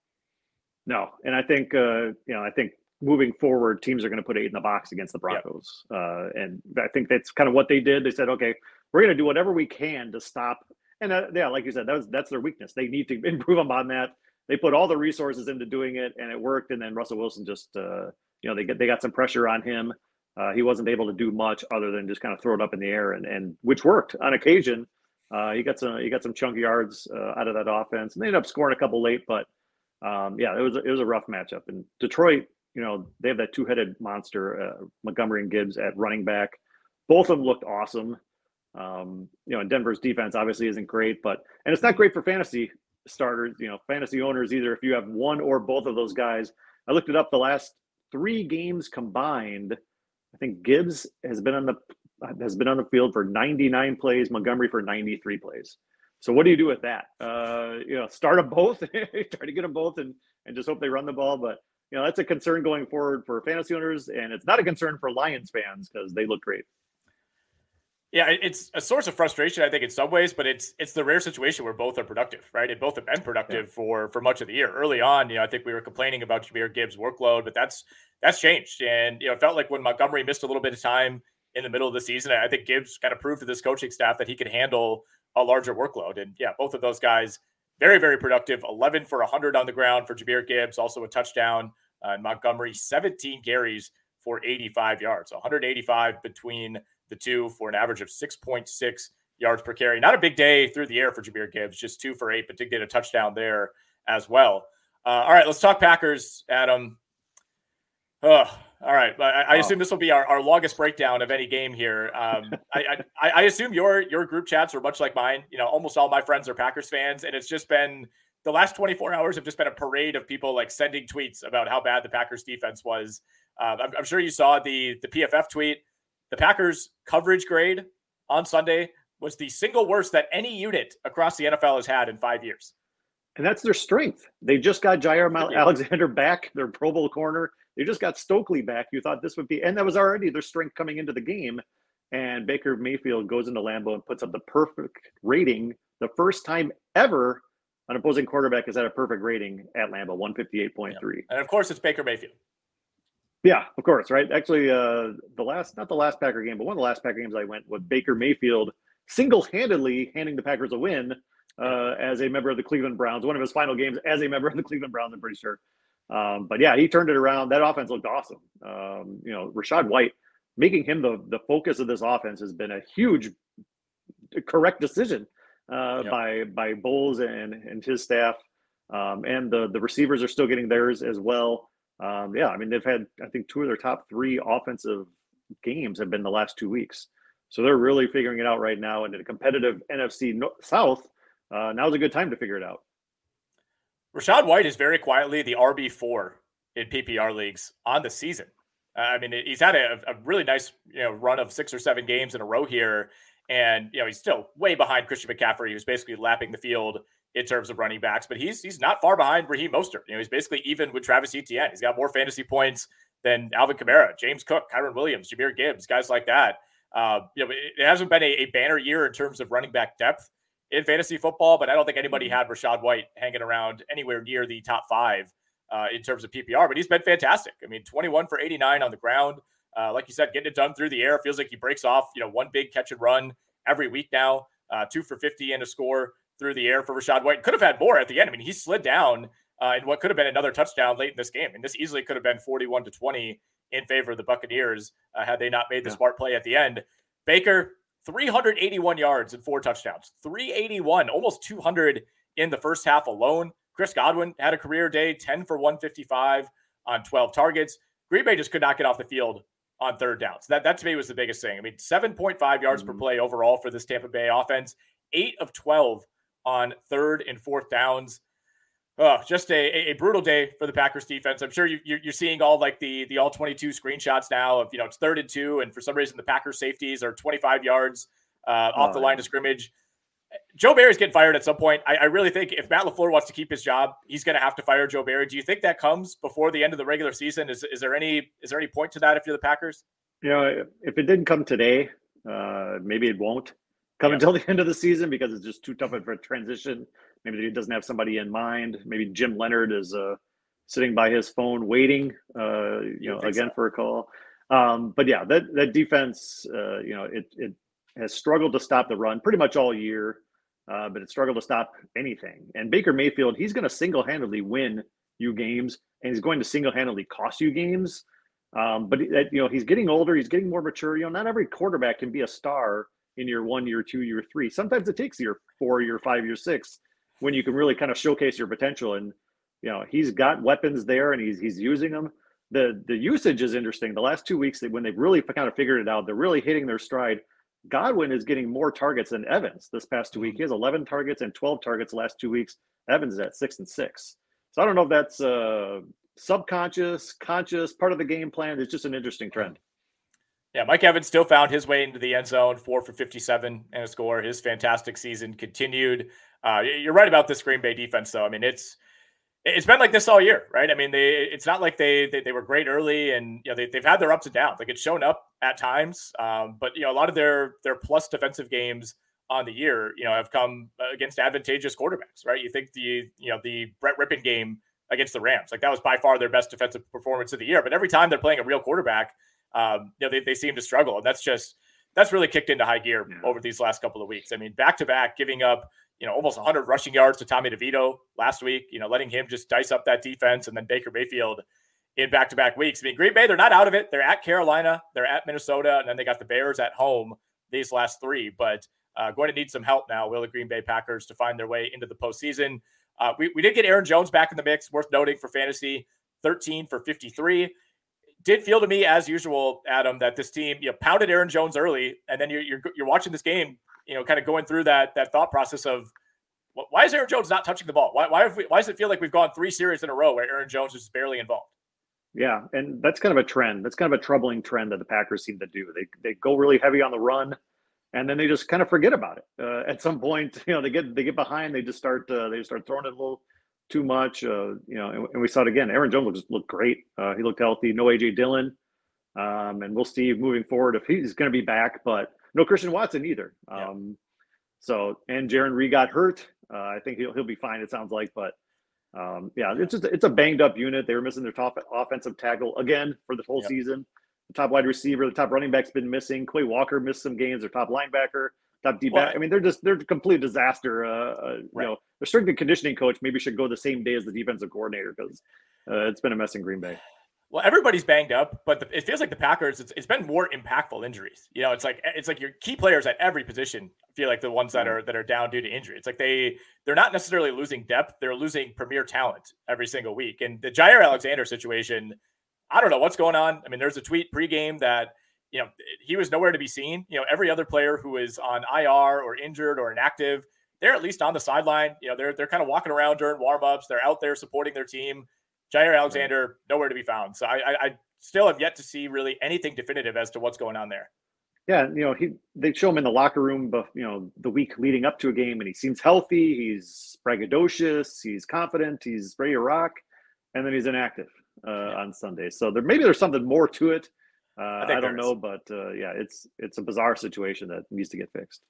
No, and I think uh, you know I think moving forward, teams are going to put eight in the box against the Broncos, yep. uh, and I think that's kind of what they did. They said, okay, we're going to do whatever we can to stop. And uh, yeah, like you said, that was, that's their weakness. They need to improve them on that. They put all the resources into doing it, and it worked. And then Russell Wilson just, uh, you know, they get they got some pressure on him. Uh, he wasn't able to do much other than just kind of throw it up in the air, and and which worked on occasion. Uh, he got some he got some chunk yards uh, out of that offense, and they ended up scoring a couple late, but um, yeah, it was it was a rough matchup. And Detroit, you know, they have that two headed monster, uh, Montgomery and Gibbs at running back. Both of them looked awesome. Um, you know, and Denver's defense obviously isn't great, but and it's not great for fantasy starters. You know, fantasy owners either if you have one or both of those guys. I looked it up. The last three games combined, I think Gibbs has been on the has been on the field for 99 plays, Montgomery for 93 plays. So what do you do with that? Uh, you know, start them both, try to get them both, and and just hope they run the ball. But you know, that's a concern going forward for fantasy owners, and it's not a concern for Lions fans because they look great. Yeah, it's a source of frustration, I think, in some ways, but it's it's the rare situation where both are productive, right? And both have been productive yeah. for for much of the year. Early on, you know, I think we were complaining about Jahmyr Gibbs' workload, but that's that's changed. And you know, it felt like when Montgomery missed a little bit of time in the middle of the season, I think Gibbs kind of proved to this coaching staff that he could handle a larger workload. And yeah, both of those guys very, very productive. 11 for 100 on the ground for Jahmyr Gibbs, also a touchdown. Uh, Montgomery, 17 carries for 85 yards, 185 between the two for an average of 6.6 yards per carry. Not a big day through the air for Jahmyr Gibbs, just two for eight, but did get a touchdown there as well. Uh, all right, let's talk Packers, Adam. Ugh, all right, I, I assume this will be our, our longest breakdown of any game here. Um, I, I, I assume your your group chats are much like mine. You know, almost all my friends are Packers fans, and it's just been the last 24 hours have just been a parade of people like sending tweets about how bad the Packers defense was. Uh, I'm, I'm sure you saw the the PFF tweet. The Packers coverage grade on Sunday was the single worst that any unit across the NFL has had in five years. And that's their strength. They just got Jaire Alexander back, their Pro Bowl corner. They just got Stokely back. You thought this would be, and that was already their strength coming into the game. And Baker Mayfield goes into Lambeau and puts up the perfect rating, the first time ever an opposing quarterback has had a perfect rating at Lambeau, 158.3. Yeah. And of course, it's Baker Mayfield. Yeah, of course, right? Actually, uh, the last, not the last Packer game, but one of the last Packer games I went with Baker Mayfield single handedly handing the Packers a win uh, as a member of the Cleveland Browns. One of his final games as a member of the Cleveland Browns, I'm pretty sure. Um, but yeah, he turned it around. That offense looked awesome. Um, you know, Rachaad White making him the the focus of this offense has been a huge correct decision uh, yep. by by Bowles and and his staff. Um, and the the receivers are still getting theirs as well. Um, yeah, I mean they've had I think two of their top three offensive games have been the last two weeks, so they're really figuring it out right now. And in a competitive NFC South, uh, now's a good time to figure it out. Rachaad White is very quietly the RB four in PPR leagues on the season. Uh, I mean, he's had a, a, really nice you know run of six or seven games in a row here, and you know he's still way behind Christian McCaffrey, who's basically lapping the field in terms of running backs. But he's he's not far behind Raheem Mostert. You know, he's basically even with Travis Etienne. He's got more fantasy points than Alvin Kamara, James Cook, Kyren Williams, Jahmyr Gibbs, guys like that. Uh, you know, it, it hasn't been a, a banner year in terms of running back depth in fantasy football, but I don't think anybody mm-hmm. had Rachaad White hanging around anywhere near the top five uh, in terms of PPR. But he's been fantastic. I mean, 21 for 89 on the ground. Uh, like you said, getting it done through the air feels like he breaks off, you know, one big catch and run every week now. Uh, two for 50 and a score through the air for Rachaad White. Could have had more at the end. I mean, he slid down uh, in what could have been another touchdown late in this game. And this easily could have been 41 to 20 in favor of the Buccaneers uh, had they not made the yeah. smart play at the end. Baker, 381 yards and four touchdowns. 381, almost 200 in the first half alone. Chris Godwin had a career day, 10 for 155 on 12 targets. Green Bay just could not get off the field on third downs. That, that to me was the biggest thing. I mean, 7.5 yards mm-hmm. per play overall for this Tampa Bay offense, eight of 12 on third and fourth downs. Oh, just a, a brutal day for the Packers defense. I'm sure you, you're seeing all like the the all 22 screenshots now of you know it's third and two, and for some reason the Packers safeties are 25 yards uh, off the line of scrimmage. Joe Barry's getting fired at some point. I, I, really think if Matt LaFleur wants to keep his job, he's going to have to fire Joe Barry. Do you think that comes before the end of the regular season? Is, is there any is there any point to that if you're the Packers? You know, if it didn't come today, uh, maybe it won't come yeah. until the end of the season because it's just too tough of a transition. Maybe he doesn't have somebody in mind. Maybe Jim Leonhard is uh, sitting by his phone waiting, uh, you know, again so. for a call. Um, but yeah, that that defense, uh, you know, it it has struggled to stop the run pretty much all year, uh, but it struggled to stop anything. And Baker Mayfield, he's going to single handedly win you games, and he's going to single handedly cost you games. Um, but you know, he's getting older, he's getting more mature. You know, not every quarterback can be a star in year one, year two, year three. Sometimes it takes year four, year five, year six when you can really kind of showcase your potential. And you know, he's got weapons there, and he's he's using them. The the usage is interesting. The last two weeks, when they've really kind of figured it out, they're really hitting their stride. Godwin is getting more targets than Evans this past two weeks. Mm-hmm. He has 11 targets and 12 targets last two weeks. Evans is at six and six. So I don't know if that's uh, subconscious, conscious, part of the game plan. It's just an interesting trend. Yeah, Mike Evans still found his way into the end zone, four for 57 and a score. His fantastic season continued. Uh, you're right about this Green Bay defense, though. I mean, it's it's been like this all year, right? I mean, they it's not like they they, they were great early, and you know they, they've had their ups and downs. Like it's shown up at times, um, but you know a lot of their their plus defensive games on the year, you know, have come against advantageous quarterbacks, right? You think the you know the Brett Rypien game against the Rams, like that was by far their best defensive performance of the year. But every time they're playing a real quarterback, um, you know, they, they seem to struggle. And that's just, that's really kicked into high gear yeah. over these last couple of weeks. I mean, back to back, giving up, you know, almost 100 rushing yards to Tommy DeVito last week, you know, letting him just dice up that defense. And then Baker Mayfield in back to back weeks. I mean, Green Bay, they're not out of it. They're at Carolina, they're at Minnesota, and then they got the Bears at home these last three. But uh, going to need some help now, will the Green Bay Packers, to find their way into the postseason. Uh, we, we did get Aaron Jones back in the mix, worth noting for fantasy 13 for 53. Did feel to me, as usual, Adam, that this team you know, pounded Aaron Jones early, and then you're, you're, you're watching this game, you know, kind of going through that that thought process of why is Aaron Jones not touching the ball? Why why, we, why does it feel like we've gone three series in a row where Aaron Jones is barely involved? Yeah, and that's kind of a trend. That's kind of a troubling trend that the Packers seem to do. They they go really heavy on the run, and then they just kind of forget about it. Uh, at some point, you know, they get they get behind, they just start uh, they start throwing it a little too much. Uh, you know, and, and, we saw it again. Aaron Jones looked, looked great. Uh, he looked healthy. No AJ Dillon, um, and we'll see moving forward if he's going to be back. But no Christian Watson either. Um, yeah. So and Jarran Reed got hurt. Uh, I think he'll he'll be fine. It sounds like, but um, yeah, it's just it's a banged up unit. They were missing their top offensive tackle again for the whole yep. season. The top wide receiver, the top running back's been missing. Quay Walker missed some games. Their top linebacker, top D back. I mean, they're just they're a complete disaster. Uh, uh, right. You know, the strength and conditioning coach maybe should go the same day as the defensive coordinator because uh, it's been a mess in Green Bay. Well, everybody's banged up, but the, it feels like the Packers. It's, it's been more impactful injuries. You know, it's like it's like your key players at every position feel like the ones that mm-hmm. are that are down due to injury. It's like they they're not necessarily losing depth; they're losing premier talent every single week. And the Jaire Alexander situation, I don't know what's going on. I mean, there's a tweet pregame that you know he was nowhere to be seen. You know, every other player who is on IR or injured or inactive, they're at least on the sideline. You know, they're they're kind of walking around during warmups. They're out there supporting their team. Jaire Alexander nowhere to be found. So I, I, I still have yet to see really anything definitive as to what's going on there. Yeah, you know, he they show him in the locker room, but you know, the week leading up to a game, and he seems healthy. He's braggadocious. He's confident. He's ready to rock, and then he's inactive uh, yeah. on Sunday. So there maybe there's something more to it. Uh, I, I, don't know, but uh, yeah, it's it's a bizarre situation that needs to get fixed.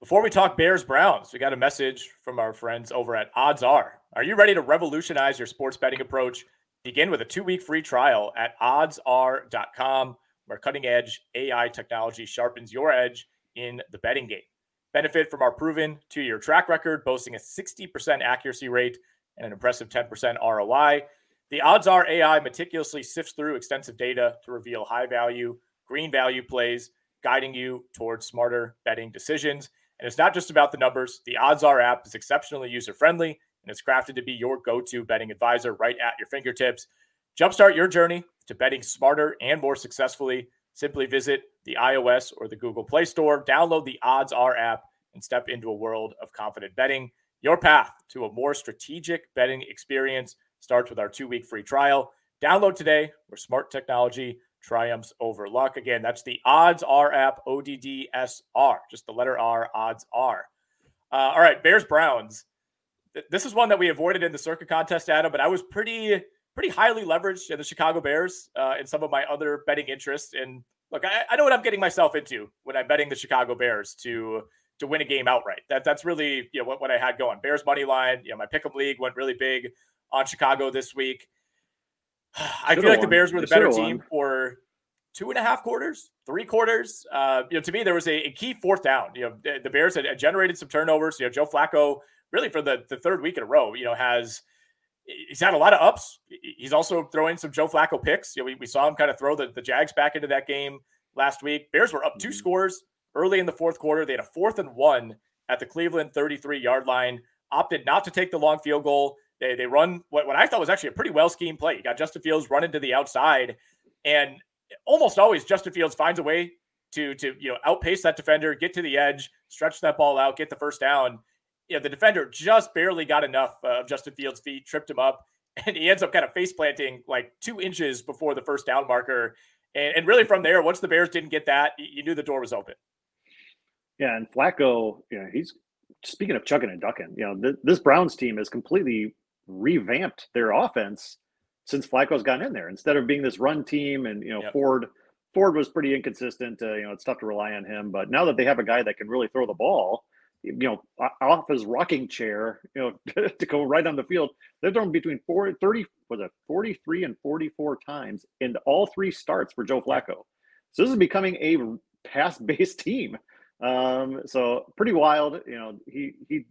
Before we talk Bears Browns, we got a message from our friends over at Odds R. Are you ready to revolutionize your sports betting approach? Begin with a two week free trial at oddsr.com, where cutting edge AI technology sharpens your edge in the betting game. Benefit from our proven two year track record, boasting a 60% accuracy rate and an impressive 10% ROI. The Odds R AI meticulously sifts through extensive data to reveal high value, green value plays, guiding you towards smarter betting decisions. And it's not just about the numbers. The Odds R app is exceptionally user friendly and it's crafted to be your go to betting advisor right at your fingertips. Jumpstart your journey to betting smarter and more successfully. Simply visit the iOS or the Google Play Store, download the Odds R app, and step into a world of confident betting. Your path to a more strategic betting experience starts with our two week free trial. Download today where smart technology triumphs over luck. Again, that's the Odds R app, O D D S R, just the letter R, Odds R. Uh, all right, Bears Browns. This is one that we avoided in the Circa contest, Adam, but I was pretty pretty highly leveraged in the Chicago Bears uh, in some of my other betting interests. And look, I, I know what I'm getting myself into when I'm betting the Chicago Bears to to win a game outright. That that's really you know what, what I had going. Bears money line. You know, my pick'em league went really big on Chicago this week. I feel like won. the Bears were the better team won. for two and a half quarters, three quarters. Uh, you know, to me, there was a, a, key fourth down. You know, the, the Bears had, had, generated some turnovers. You know, Joe Flacco really for the, the third week in a row, you know, has he's had a lot of ups. He's also throwing some Joe Flacco picks. You know, we, we saw him kind of throw the, the Jags back into that game last week. Bears were up two mm-hmm. scores early in the fourth quarter. They had a fourth and one at the Cleveland 33 yard line, opted not to take the long field goal. They, they run what, what I thought was actually a pretty well schemed play. You got Justin Fields running to the outside, and almost always Justin Fields finds a way to to you know outpace that defender, get to the edge, stretch that ball out, get the first down. You know, the defender just barely got enough uh, of Justin Fields' feet, tripped him up, and he ends up kind of face planting like two inches before the first down marker. And, and really from there, once the Bears didn't get that, you knew the door was open. Yeah, and Flacco, you know, he's speaking of chucking and ducking. You know, th- this Browns team is completely revamped their offense since Flacco's gotten in there. Instead of being this run team, and you know yep. Ford, Ford was pretty inconsistent. Uh, you know, it's tough to rely on him. But now that they have a guy that can really throw the ball, you know, off his rocking chair, you know, to go right on the field, they're throwing between 40, 30, was it 43 and 44 times in all three starts for Joe Flacco. So this is becoming a pass-based team. Um, so pretty wild. You know, he he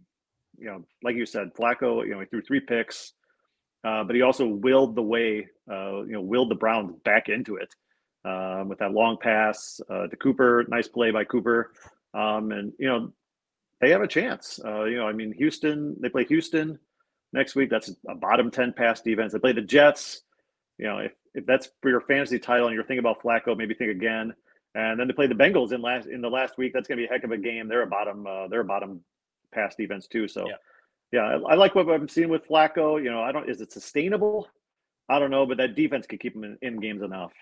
you know, like you said, Flacco, you know, he threw three picks. uh, but he also willed the way, uh, you know, willed the Browns back into it um, with that long pass uh, to Cooper. Nice play by Cooper, um, and you know they have a chance. Uh, you know, I mean, Houston. They play Houston next week. That's a bottom ten pass defense. They play the Jets. You know, if, if that's for your fantasy title and you're thinking about Flacco, maybe think again. And then to play the Bengals in last in the last week, that's going to be a heck of a game. They're a bottom uh, they're a bottom pass events too. So. Yeah yeah, I, I, like what I'm seeing with Flacco. You know, I don't. Is it sustainable? I don't know, but that defense could keep him in, in games enough.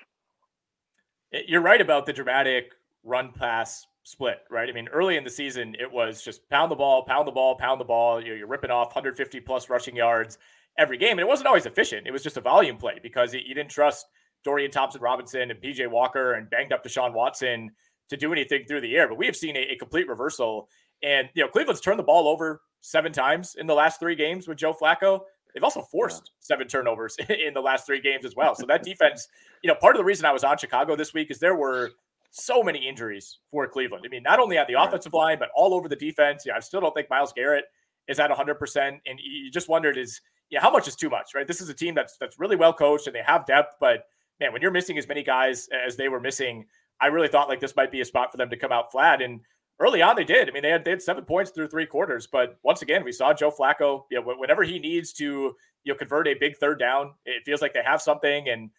You're right about the dramatic run pass split, right? I mean, early in the season, it was just pound the ball, pound the ball, pound the ball. You're, you're ripping off 150 plus rushing yards every game, and it wasn't always efficient. It was just a volume play because you didn't trust Dorian Thompson Robinson and PJ Walker and banged up Deshaun Watson to do anything through the air. But we have seen a, a complete reversal, and you know, Cleveland's turned the ball over seven times in the last three games with Joe Flacco. They've also forced seven turnovers in the last three games as well. So that defense, you know, part of the reason I was on Chicago this week is there were so many injuries for Cleveland. I mean, not only on the offensive line, but all over the defense. Yeah, I still don't think Myles Garrett is at 100%. And you just wondered is, yeah, how much is too much, right? This is a team that's that's really well coached and they have depth, but man, when you're missing as many guys as they were missing, I really thought like this might be a spot for them to come out flat. And early on they did. I mean, they had they had seven points through three quarters, but once again, we saw Joe Flacco. You know, whenever he needs to, you know, convert a big third down, it feels like they have something, and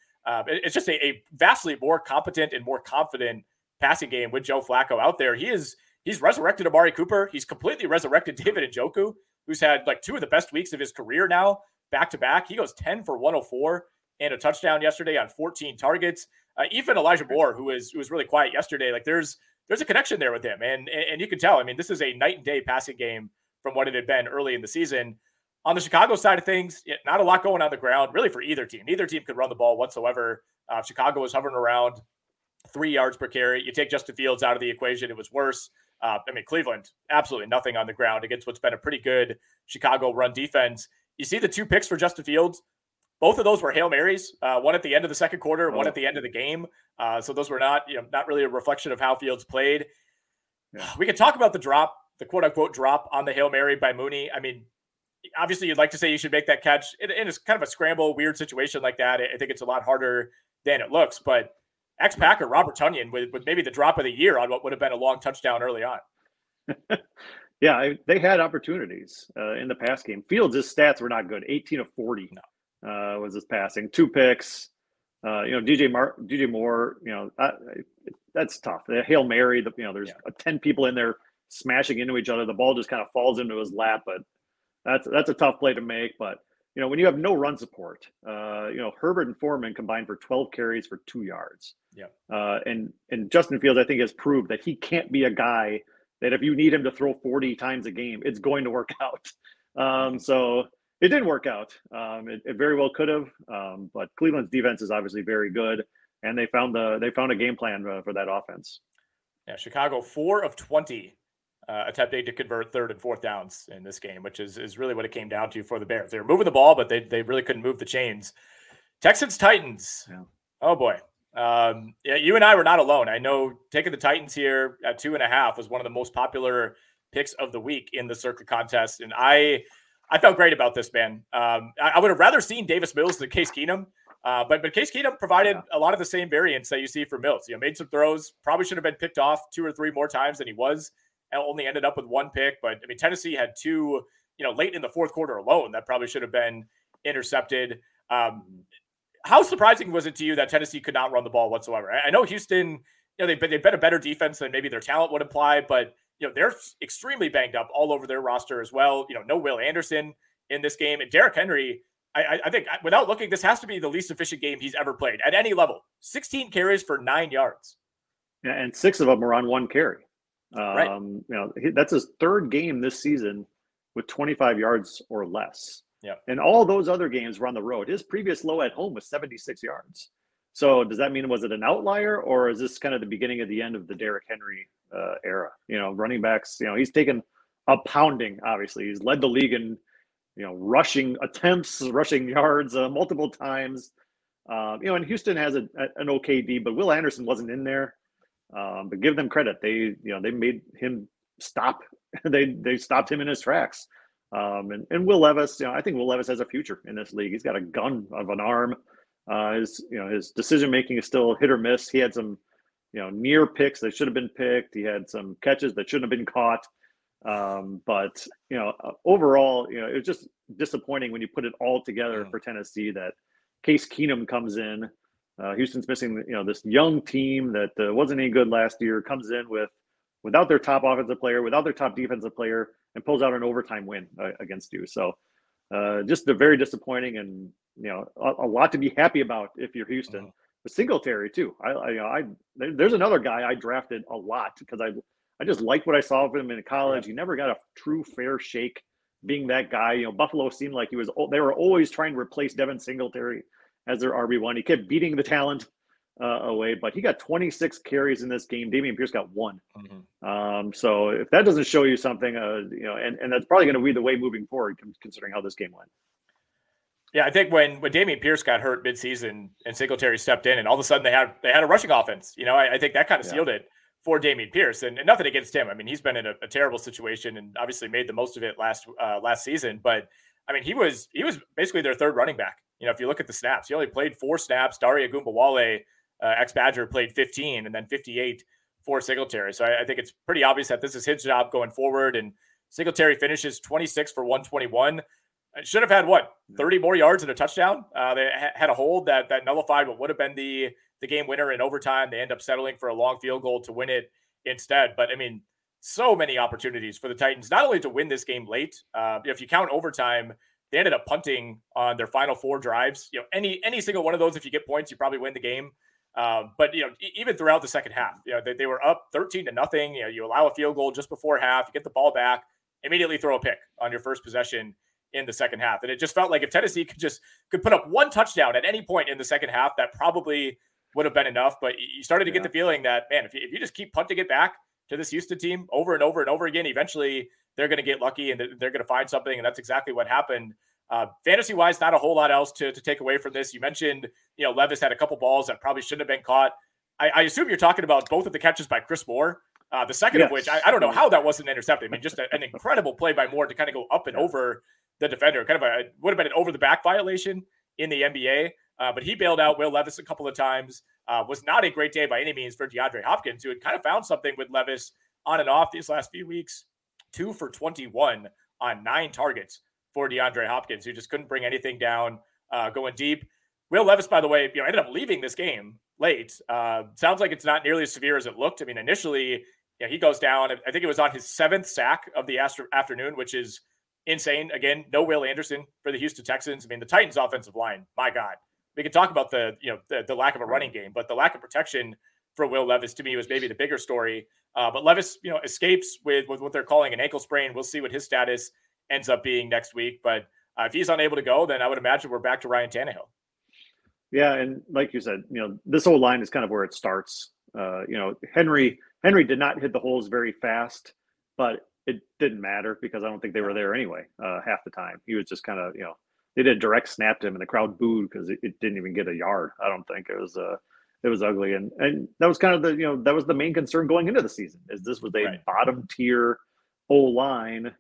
it, it's just a, a, vastly more competent and more confident passing game with Joe Flacco out there. He is he's resurrected Amari Cooper. He's completely resurrected David Njoku, who's had like two of the best weeks of his career now, back to back. He goes ten for one hundred four and a touchdown yesterday on 14 targets. Uh, even Elijah Moore, who was who was really quiet yesterday, like there's there's a connection there with him, and and you can tell. I mean, this is a night and day passing game from what it had been early in the season. On the Chicago side of things, not a lot going on the ground really for either team. Neither team could run the ball whatsoever. Uh, Chicago was hovering around three yards per carry. You take Justin Fields out of the equation, it was worse. Uh, I mean, Cleveland, absolutely nothing on the ground against what's been a pretty good Chicago run defense. You see the two picks for Justin Fields. Both of those were hail marys. Uh, one at the end of the second quarter, oh. one at the end of the game. Uh, so those were not, you know, not really a reflection of how Fields played. Yeah. We could talk about the drop, the quote unquote drop on the hail mary by Mooney. I mean, obviously, you'd like to say you should make that catch. It, it is kind of a scramble, weird situation like that. I think it's a lot harder than it looks. But ex Packer Robert Tonyan with, with maybe the drop of the year on what would have been a long touchdown early on. yeah, I, they had opportunities uh, in the pass game. Fields' stats were not good 18 of 40. No uh, was his passing. Two picks. Uh, you know, DJ Mar- DJ Moore. You know, that, that's tough. The hail mary. The, you know, there's yeah. ten people in there smashing into each other. The ball just kind of falls into his lap. But that's that's a tough play to make. But you know, when you have no run support, uh, you know, Herbert and Foreman combined for 12 carries for two yards. Yeah. Uh, and and Justin Fields, I think, has proved that he can't be a guy that if you need him to throw 40 times a game, it's going to work out. Um, so it didn't work out. Um, it, it, very well could have, um, but Cleveland's defense is obviously very good, and they found the they found a game plan uh, for that offense. Yeah, Chicago four of twenty uh, attempting to convert third and fourth downs in this game, which is is really what it came down to for the Bears. They were moving the ball, but they they really couldn't move the chains. Texans Titans. Yeah. Oh boy. Um, yeah, you and I were not alone. I know taking the Titans here at two and a half was one of the most popular picks of the week in the Circa contest, and I I felt great about this, man. Um, I, I, would have rather seen Davis Mills than Case Keenum. Uh, but but Case Keenum provided yeah. a lot of the same variance that you see for Mills. You know, made some throws, probably should have been picked off two or three more times than he was, and only ended up with one pick. But I mean, Tennessee had two, you know, late in the fourth quarter alone that probably should have been intercepted. Um, how surprising was it to you that Tennessee could not run the ball whatsoever? I, I know Houston, you know, they've been, they've been a better defense than maybe their talent would imply, but you know, they're extremely banged up all over their roster as well. You know, no Will Anderson in this game. And Derrick Henry, I, I, think without looking, this has to be the least efficient game he's ever played at any level. 16 carries for nine yards. Yeah, and six of them were on one carry. Um, right. You know, that's his third game this season with 25 yards or less. Yeah. And all those other games were on the road. His previous low at home was 76 yards. So does that mean was it an outlier or is this kind of the beginning of the end of the Derrick Henry uh, era? You know, running backs. You know, he's taken a pounding. Obviously, he's led the league in you know, rushing attempts, rushing yards uh, multiple times. Uh, you know, and Houston has a, a, an OKD, but Will Anderson wasn't in there. Um, but give them credit; they, you know, they made him stop. they they stopped him in his tracks. Um, and, and Will Levis, you know, I think Will Levis has a future in this league. He's got a gun of an arm. Uh, his, you know, his decision making is still hit or miss. He had some, you know, near picks that should have been picked. He had some catches that shouldn't have been caught. Um, but you know, uh, overall, you know, it was just disappointing when you put it all together yeah. for Tennessee that Case Keenum comes in. Uh, Houston's missing, you know, this young team that uh, wasn't any good last year comes in with without their top offensive player, without their top defensive player, and pulls out an overtime win uh, against you. So, uh, just a very disappointing and you know a, a, lot to be happy about if you're Houston. Uh-huh. But Singletary too. I, I, you know, I, there's another guy I drafted a lot because I I just liked what I saw of him in college. He never got a true fair shake being that guy. You know, Buffalo seemed like he was. They were always trying to replace Devin Singletary as their RB one. He kept beating the talent uh, away, but he got 26 carries in this game. Dameon Pierce got one. Mm-hmm. Um, so if that doesn't show you something, uh, you know, and, and that's probably going to be the way moving forward, considering how this game went. Yeah, I think when when Dameon Pierce got hurt midseason and Singletary stepped in, and all of a sudden they had they had a rushing offense. You know, I, I think that kind of sealed it for Dameon Pierce, and, and, nothing against him. I mean, he's been in a, a, terrible situation and obviously made the most of it last uh, last season. But I mean, he was he was basically their third running back. You know, if you look at the snaps, he only played four snaps. Dare Ogunbowale, uh, ex Badger, played 15, and then 58 for Singletary. So I, I, think it's pretty obvious that this is his job going forward. And Singletary finishes 26 for 121. Should have had what 30 more yards and a touchdown. Uh, they ha- had a hold that that nullified what would have been the the game winner in overtime. They end up settling for a long field goal to win it instead. But I mean, so many opportunities for the Titans, not only to win this game late. Uh, if you count overtime, they ended up punting on their final four drives. You know, any any single one of those, if you get points, you probably win the game. Um, but you know, even throughout the second half, you know, they, they were up 13 to nothing. You know, you allow a field goal just before half, you get the ball back, immediately throw a pick on your first possession in the second half. And it just felt like if Tennessee could just could put up one touchdown at any point in the second half, that probably would have been enough. But you started to yeah. get the feeling that, man, if you, if you just keep punting it back to this Houston team over and over and over again, eventually they're going to get lucky and they're going to find something. And that's exactly what happened. Uh, fantasy wise, not a whole lot else to, to take away from this. You mentioned, you know, Levis had a couple balls that probably shouldn't have been caught. I, I assume you're talking about both of the catches by Chris Moore. Uh, the second yes. of which, I, I, don't know how that wasn't intercepted. I mean, just a, an incredible play by Moore to kind of go up and over the defender. Kind of a would have been an over the back violation in the NBA. Uh, but he bailed out Will Levis a couple of times. Uh, was not a great day by any means for DeAndre Hopkins, who had kind of found something with Levis on and off these last few weeks. Two for 21 on nine targets for DeAndre Hopkins, who just couldn't bring anything down uh, going deep. Will Levis, by the way, you know, ended up leaving this game late. Uh, sounds like it's not nearly as severe as it looked. I mean, initially, yeah, he goes down. I think it was on his seventh sack of the afternoon, which is insane. Again, no Will Anderson for the Houston Texans. I mean, the Titans' offensive line, my God, we can talk about the you know the, the lack of a running game, but the lack of protection for Will Levis to me was maybe the bigger story. Uh, but Levis, you know, escapes with with what they're calling an ankle sprain. We'll see what his status ends up being next week. But uh, if he's unable to go, then I would imagine we're back to Ryan Tannehill. Yeah, and like you said, you know, this whole line is kind of where it starts. Uh, you know, Henry Henry did not hit the holes very fast, but it didn't matter because I don't think they were there anyway. Uh, half the time, he was just kind of you know they did a direct snap to him and the crowd booed because it, it, didn't even get a yard. I don't think it was uh it was ugly and and that was kind of the you know that was the main concern going into the season is this was a right. bottom tier O line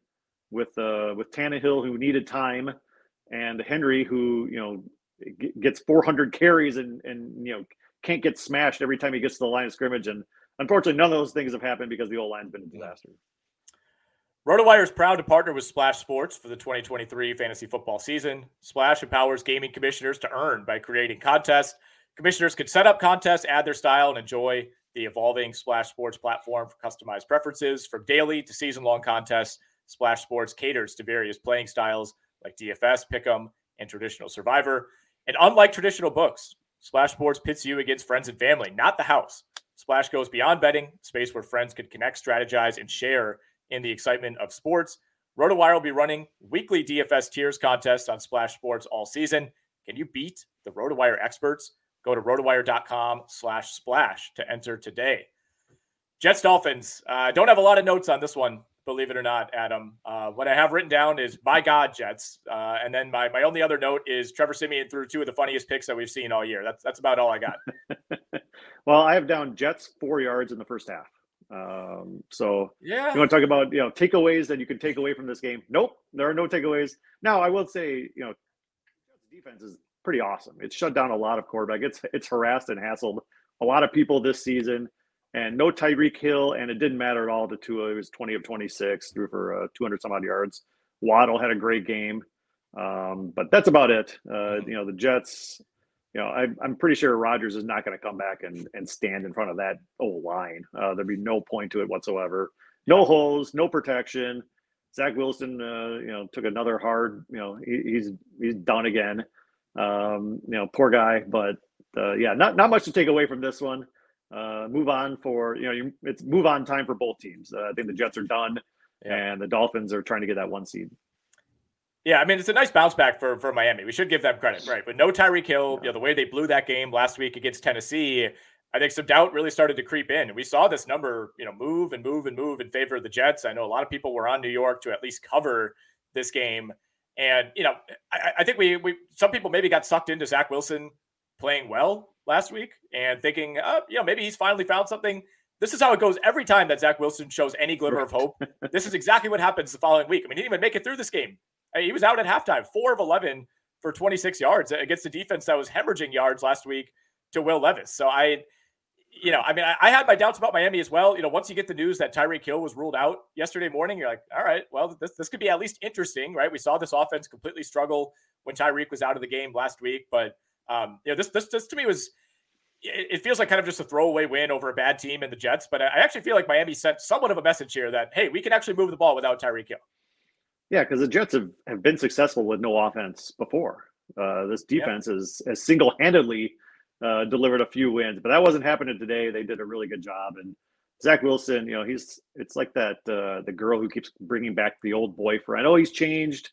with uh with Tannehill who needed time and Henry who you know gets 400 carries and and you know can't get smashed every time he gets to the line of scrimmage and unfortunately none of those things have happened because the O line's been a disaster. RotoWire is proud to partner with Splash Sports for the 2023 fantasy football season. Splash empowers gaming commissioners to earn by creating contests. Commissioners can set up contests, add their style, and enjoy the evolving Splash Sports platform for customized preferences. From daily to season long contests, Splash Sports caters to various playing styles like DFS, Pick'em, and traditional Survivor. And unlike traditional books, Splash Sports pits you against friends and family, not the house. Splash goes beyond betting, space where friends can connect, strategize, and share in the excitement of sports. RotoWire will be running weekly DFS tiers contests on Splash Sports all season. Can you beat the RotoWire experts? Go to rotowire.com slash splash to enter today. Jets Dolphins. Uh, don't have a lot of notes on this one, believe it or not, Adam. Uh, what I have written down is my God, Jets. Uh, and then my, my only other note is Trevor Siemian threw two of the funniest picks that we've seen all year. That's that's about all I got. well, I have down Jets four yards in the first half. Um, so yeah, you want to talk about you know takeaways that you can take away from this game? Nope, there are no takeaways. Now I will say you know defense is pretty awesome. It's shut down a lot of quarterback. It's it's harassed and hassled a lot of people this season. And no Tyreek Hill, and it didn't matter at all to Tua. He was 20 of 26, threw for uh, 200 some odd yards. Waddle had a great game, um, but that's about it. Uh, mm-hmm. you know, the Jets. You know, I, I'm pretty sure Rodgers is not going to come back and, and stand in front of that old line. Uh, there'd be no point to it whatsoever. No holes, no protection. Zach Wilson, uh, you know, took another hard. You know, he, he's he's done again. Um, you know, poor guy, but uh, yeah, not not much to take away from this one. Uh, move on for you know, you, it's move on time for both teams. Uh, I think the Jets are done, yeah. and the Dolphins are trying to get that one seed. Yeah, I mean it's a nice bounce back for for Miami. We should give them credit, right? But no Tyreek Hill. You know the way they blew that game last week against Tennessee. I think some doubt really started to creep in. We saw this number, you know, move and move and move in favor of the Jets. I know a lot of people were on New York to at least cover this game. And you know, I, I, think we we some people maybe got sucked into Zach Wilson playing well last week and thinking, uh, you know, maybe he's finally found something. This is how it goes every time that Zach Wilson shows any glimmer of hope. this is exactly what happens the following week. I mean, he didn't even make it through this game. He was out at halftime, four of eleven for 26 yards against the defense that was hemorrhaging yards last week to Will Levis. So I you know, I mean, I, I, had my doubts about Miami as well. You know, once you get the news that Tyreek Hill was ruled out yesterday morning, you're like, all right, well, this this could be at least interesting, right? We saw this offense completely struggle when Tyreek was out of the game last week, but um, you know, this this this to me was it, feels like kind of just a throwaway win over a bad team in the Jets. But I actually feel like Miami sent somewhat of a message here that hey, we can actually move the ball without Tyreek Hill. Yeah, because the Jets have, have been successful with no offense before. Uh, this defense yeah. is, is single handedly uh, delivered a few wins, but that wasn't happening today. They did a really good job, and Zach Wilson, you know, he's it's like that uh, the girl who keeps bringing back the old boyfriend. Oh, he's changed.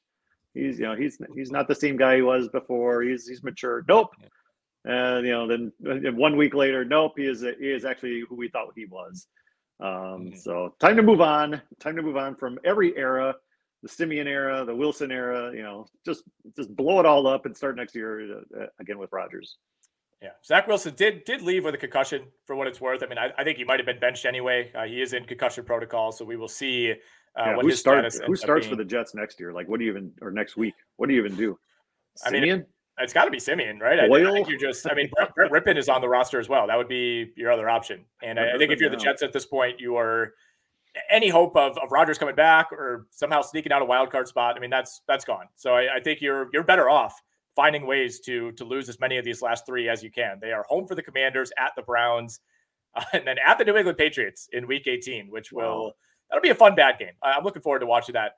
He's you know he's he's not the same guy he was before. He's he's mature. Nope. And you know then one week later, nope. He is he is actually who we thought he was. Um, mm-hmm. So time to move on. Time to move on from every era, the Siemian era, the Wilson era. You know, just just blow it all up and start next year uh, again with Rodgers. Yeah, Zach Wilson did did leave with a concussion for what it's worth. I mean, I, I think he might have been benched anyway. Uh, he is in concussion protocol, so we will see uh, yeah, what who his starts. Who starts for the Jets next year? Like, what do you even or next week? What do you even do? Siemian? I mean, it's got to be Siemian, right? I, I, think you're just. I mean, Brett, Brett is on the roster as well. That would be your other option. And I, I think if you're the Jets at this point, you are any hope of, of Rodgers coming back or somehow sneaking out a wild card spot. I mean, that's that's gone. So I, I think you're you're better off finding ways to to lose as many of these last three as you can. They are home for the Commanders, at the Browns, uh, and then at the New England Patriots in Week 18, which will wow. that'll be a fun bad game. I'm looking forward to watching that.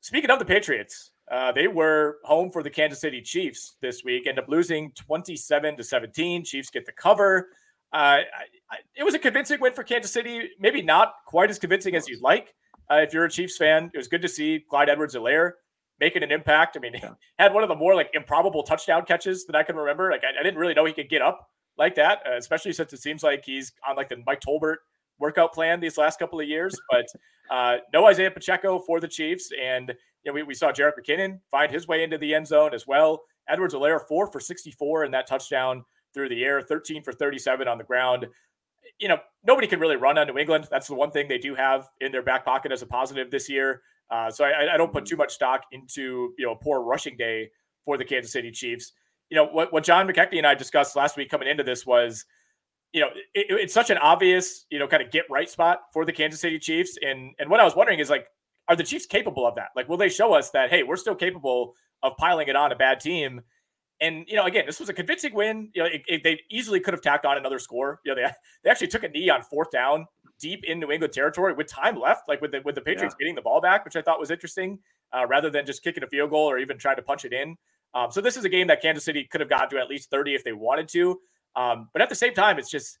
Speaking of the Patriots, uh, they were home for the Kansas City Chiefs this week, end up losing 27 to 17. Chiefs get the cover. Uh, I, I, it was a convincing win for Kansas City. Maybe not quite as convincing as you'd like. Uh, if you're a Chiefs fan, it was good to see Clyde Edwards-Helaire making an impact. I mean, yeah. had one of the more like improbable touchdown catches that I can remember. Like I, I didn't really know he could get up like that, uh, especially since it seems like he's on like the Mike Tolbert workout plan these last couple of years. But uh, no Isaiah Pacheco for the Chiefs, and you know we, we saw Jerick McKinnon find his way into the end zone as well. Edwards-Helaire four for 64 in that touchdown through the air, 13 for 37 on the ground. You know, nobody can really run on New England. That's the one thing they do have in their back pocket as a positive this year. Uh, so I, I, don't put too much stock into you know a poor rushing day for the Kansas City Chiefs. You know what what John McKechnie and I discussed last week coming into this was, you know, it, it's such an obvious you know kind of get right spot for the Kansas City Chiefs, and and what I was wondering is like, are the Chiefs capable of that? Like, will they show us that hey, we're still capable of piling it on a bad team? And you know, again, this was a convincing win. You know, it, it, they easily could have tacked on another score. You know, they they actually took a knee on fourth down deep in New England territory with time left, like with the with the Patriots yeah. getting the ball back, which I thought was interesting, uh, rather than just kicking a field goal or even trying to punch it in. Um, so this is a game that Kansas City could have gotten to at least 30 if they wanted to. Um, but at the same time, it's just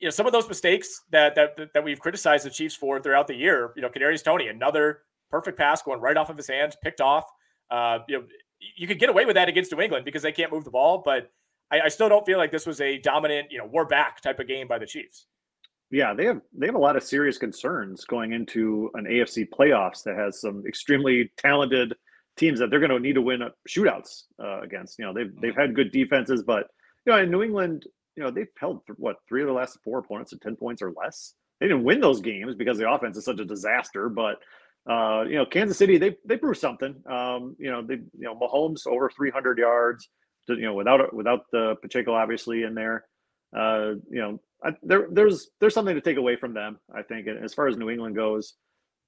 you know some of those mistakes that that that we've criticized the Chiefs for throughout the year. You know, Kadarius Toney, another perfect pass going right off of his hands, picked off. Uh, you know, you could get away with that against New England because they can't move the ball, but I, I still don't feel like this was a dominant, you know, we're back type of game by the Chiefs yeah, they have they have a lot of serious concerns going into an AFC playoffs that has some extremely talented teams that they're going to need to win shootouts uh, against. You know, they've they've had good defenses, but you know, in New England, you know, they've held what three of the last four opponents to ten points or less. they didn't win those games because the offense is such a disaster. But uh, you know, Kansas City they they proved something. Um, you know, they you know Mahomes over 300 yards. To, you know, without without the Pacheco obviously in there. Uh, you know, I, there there's there's something to take away from them. I think, and as far as New England goes,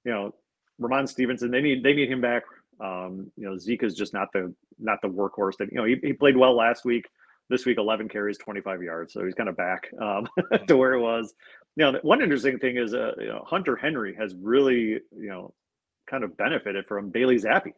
you know, Rhamondre Stevenson they need they need him back. Um, you know, Zeke is just not the not the workhorse that you know he, he played well last week. This week, 11 carries, 25 yards, so he's kind of back um, to where it was. You know, one interesting thing is, uh, you know, Hunter Henry has really, you know, kind of benefited from Bailey Zappe.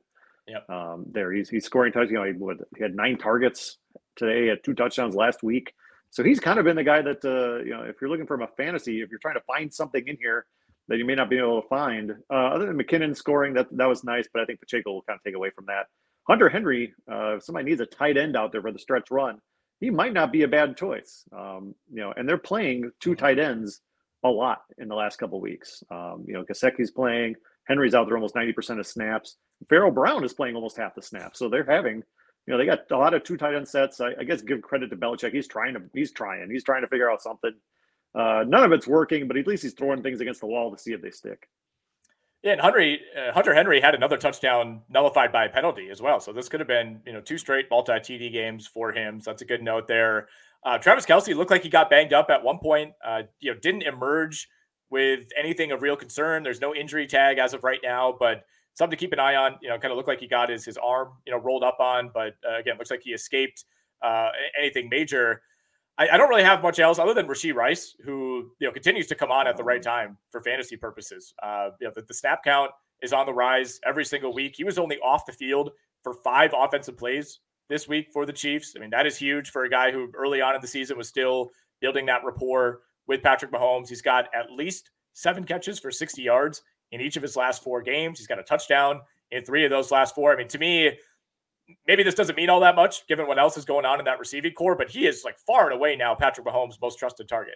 Yep. Um, there, he's he's scoring touchdowns. You know, he, he, had nine targets today, had two touchdowns last week. So he's kind of been the guy that uh, you know, if you're looking from a fantasy, if you're trying to find something in here that you may not be able to find, uh, other than McKinnon scoring, that that was nice, but I think Pacheco will kind of take away from that. Hunter Henry, uh, if somebody needs a tight end out there for the stretch run, he might not be a bad choice. Um, you know, and they're playing two mm-hmm. tight ends a lot in the last couple weeks. Um, you know, Gesicki's playing, Henry's out there almost 90% of snaps. Pharaoh Brown is playing almost half the snaps. So they're having, you know, they got a lot of two tight end sets. I, I guess give credit to Belichick. He's trying to, he's trying, he's trying to figure out something. Uh, none of it's working, but at least he's throwing things against the wall to see if they stick. Yeah, and Henry, uh, Hunter Henry had another touchdown nullified by a penalty as well. So this could have been, you know, two straight multi TD games for him. So that's a good note there. Uh, Travis Kelce looked like he got banged up at one point. Uh, you know, didn't emerge with anything of real concern. There's no injury tag as of right now, but something to keep an eye on. You know, kind of looked like he got his his arm, you know, rolled up on, but uh, again, looks like he escaped uh, anything major. I, I, don't really have much else other than Rashee Rice, who you know continues to come on at the right time for fantasy purposes. Uh, you know, the, the snap count is on the rise every single week. He was only off the field for five offensive plays this week for the Chiefs. I mean, that is huge for a guy who early on in the season was still building that rapport with Patrick Mahomes. He's got at least seven catches for 60 yards in each of his last four games. He's got a touchdown in three of those last four. I mean, to me, maybe this doesn't mean all that much given what else is going on in that receiving corps, but he is like far and away now Patrick Mahomes' most trusted target.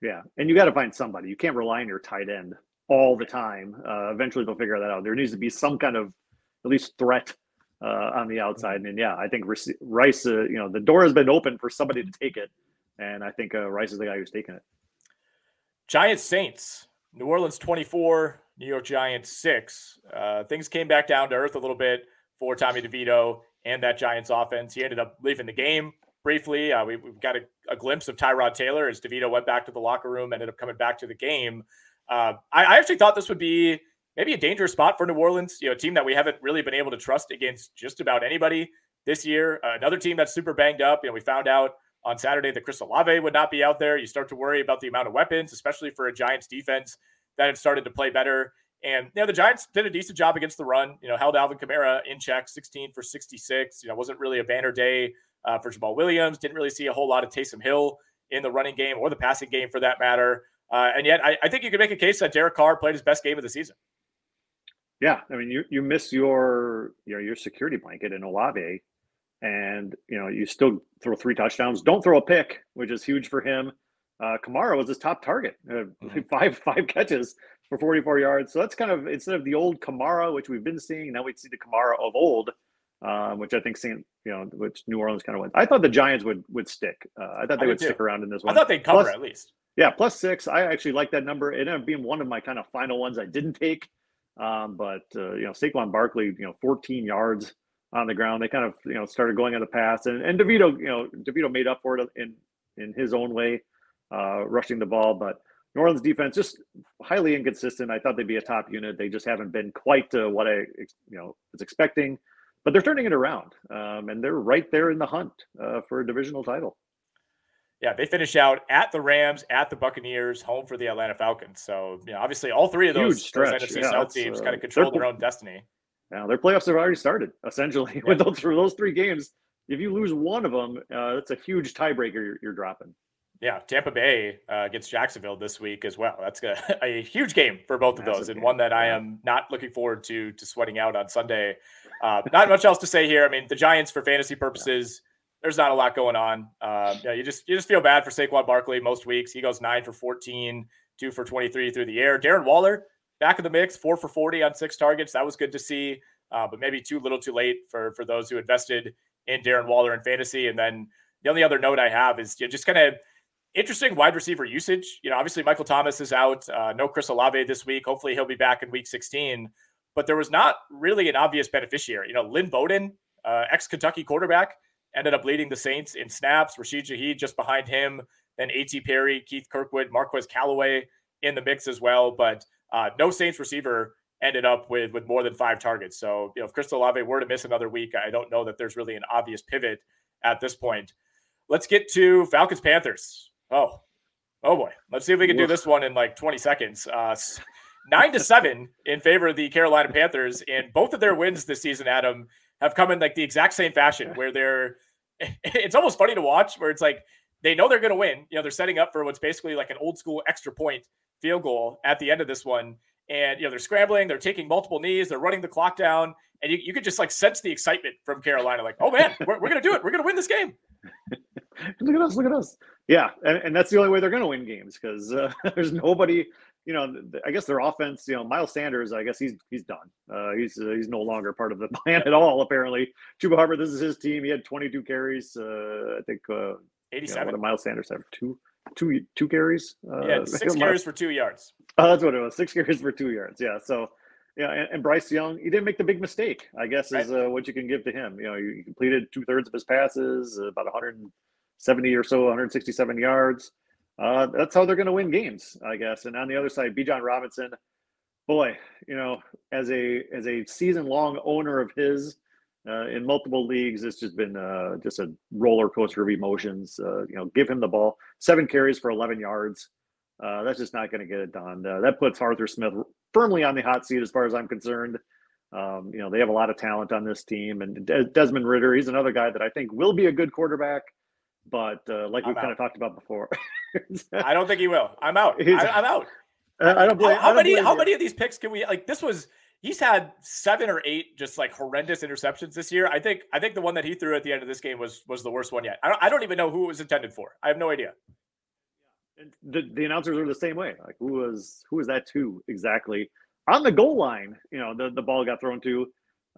Yeah, and you got to find somebody. You can't rely on your tight end all the time. Uh, eventually, they'll figure that out. There needs to be some kind of at least threat uh, on the outside. And yeah, I think Rice, uh, you know, the door has been open for somebody to take it, and I think uh, Rice is the guy who's taking it. Giants Saints, New Orleans twenty four, New York Giants six. Uh, things came back down to earth a little bit for Tommy DeVito and that Giants offense. He ended up leaving the game briefly. Uh, we, have got a, a, glimpse of Tyrod Taylor as DeVito went back to the locker room, ended up coming back to the game. Uh, I, I, actually thought this would be maybe a dangerous spot for New Orleans, you know, a team that we haven't really been able to trust against just about anybody this year. Uh, another team that's super banged up. You know, we found out on Saturday that Chris Olave would not be out there. You start to worry about the amount of weapons, especially for a Giants defense that had started to play better. And you know, the Giants did a decent job against the run. You know, held Alvin Kamara in check, 16 for 66. You know, wasn't really a banner day uh, for Jamaal Williams. Didn't really see a whole lot of Taysom Hill in the running game or the passing game for that matter. Uh, and yet, I, I, think you could make a case that Derek Carr played his best game of the season. Yeah, I mean, you you miss your your your security blanket in Olave, and you know you still throw three touchdowns. Don't throw a pick, which is huge for him. Uh, Kamara was his top target, uh, mm-hmm. five five catches for 44 yards. So that's kind of instead of the old Kamara, which we've been seeing, now we see the Kamara of old, um, which I think, seeing you know, which New Orleans kind of went. I thought the Giants would would stick. Uh, I thought they I would too. stick around in this one. I thought they'd cover plus, at least. Yeah, plus six. I actually like that number. It ended up being one of my kind of final ones I didn't take. Um, but uh, you know, Saquon Barkley, you know, 14 yards on the ground. They kind of you know started going on the pass, and and Devito, you know, Devito made up for it in in his own way, uh, rushing the ball, but New Orleans defense just highly inconsistent. I thought they'd be a top unit. They just haven't been quite to what I you know was expecting, but they're turning it around, um, and they're right there in the hunt uh, for a divisional title. Yeah, they finish out at the Rams, at the Buccaneers, home for the Atlanta Falcons. So, yeah, obviously, all three of those, those NFC yeah, South teams uh, kind of control their own destiny. Now, their playoffs have already started. Essentially, with those, those three games, if you lose one of them, uh, that's a huge tiebreaker you're, you're dropping. Yeah, Tampa Bay uh, against Jacksonville this week as well. That's a, a huge game for both of those, and game. one that I am not looking forward to to sweating out on Sunday. Uh, not much else to say here. I mean, the Giants, for fantasy purposes, there's not a lot going on. Uh, yeah, you just you just feel bad for Saquon Barkley most weeks. He goes nine for 14, two for 23 through the air. Darren Waller back in the mix, four for 40 on six targets. That was good to see, uh, but maybe too little, too late for for those who invested in Darren Waller in fantasy. And then the only other note I have is you just kind of interesting wide receiver usage. You know, obviously Michael Thomas is out. Uh, no Chris Olave this week. Hopefully he'll be back in week 16. But there was not really an obvious beneficiary. You know, Lynn Bowden, uh, ex Kentucky quarterback, ended up leading the Saints in snaps. Rashid Shaheed just behind him. Then A.T. Perry, Keith Kirkwood, Marquez Callaway in the mix as well. But uh, no Saints receiver ended up with with more than five targets. So you know, if Chris Olave were to miss another week, I don't know that there's really an obvious pivot at this point. Let's get to Falcons Panthers. Oh, oh boy. Let's see if we can do this one in like 20 seconds. Uh, nine to seven in favor of the Carolina Panthers, and both of their wins this season, Adam, have come in like the exact same fashion where they're. It's almost funny to watch where it's like they know they're going to win. You know, they're setting up for what's basically like an old school extra point field goal at the end of this one. And, you know, they're scrambling, they're taking multiple knees, they're running the clock down. And you, you could just like sense the excitement from Carolina, like, oh man, we're, we're going to do it. We're going to win this game. look at us, look at us. Yeah. And, and that's the only way they're going to win games because uh, there's nobody, you know, I guess their offense, you know, Miles Sanders, I guess he's he's done. Uh, he's uh, he's no longer part of the plan at all. Apparently, Chuba Hubbard, this is his team. He had 22 carries. Uh, I think uh, 87. You know, Miles Sanders have two two two carries. Uh, yeah, six carries for two yards. Oh, that's what it was. Six carries for two yards. Yeah. So yeah, and, and Bryce Young, he didn't make the big mistake. I guess is right. uh, what you can give to him. You know, he completed two thirds of his passes, about 170 or so, 167 yards. Uh, that's how they're going to win games, I guess. And on the other side, Bijan Robinson, boy, you know, as a as a season long owner of his, uh, in multiple leagues. It's just been uh, just a roller coaster of emotions. Uh, you know, give him the ball, seven carries for 11 yards. Uh, that's just not going to get it done. Uh, that puts Arthur Smith firmly on the hot seat, as far as I'm concerned. Um, you know, they have a lot of talent on this team, and Desmond Ridder, he's another guy that I think will be a good quarterback. But uh, like we kind of talked about before, I don't think he will. I'm out. I, am out. I don't blame. How, how don't many? Blame how you. many of these picks can we like? This was he's had seven or eight just like horrendous interceptions this year. I think I think the one that he threw at the end of this game was was the worst one yet. I don't, I don't even know who it was intended for. I have no idea. And the, the announcers are the same way. Like who was who was that to exactly on the goal line? You know, the, the ball got thrown to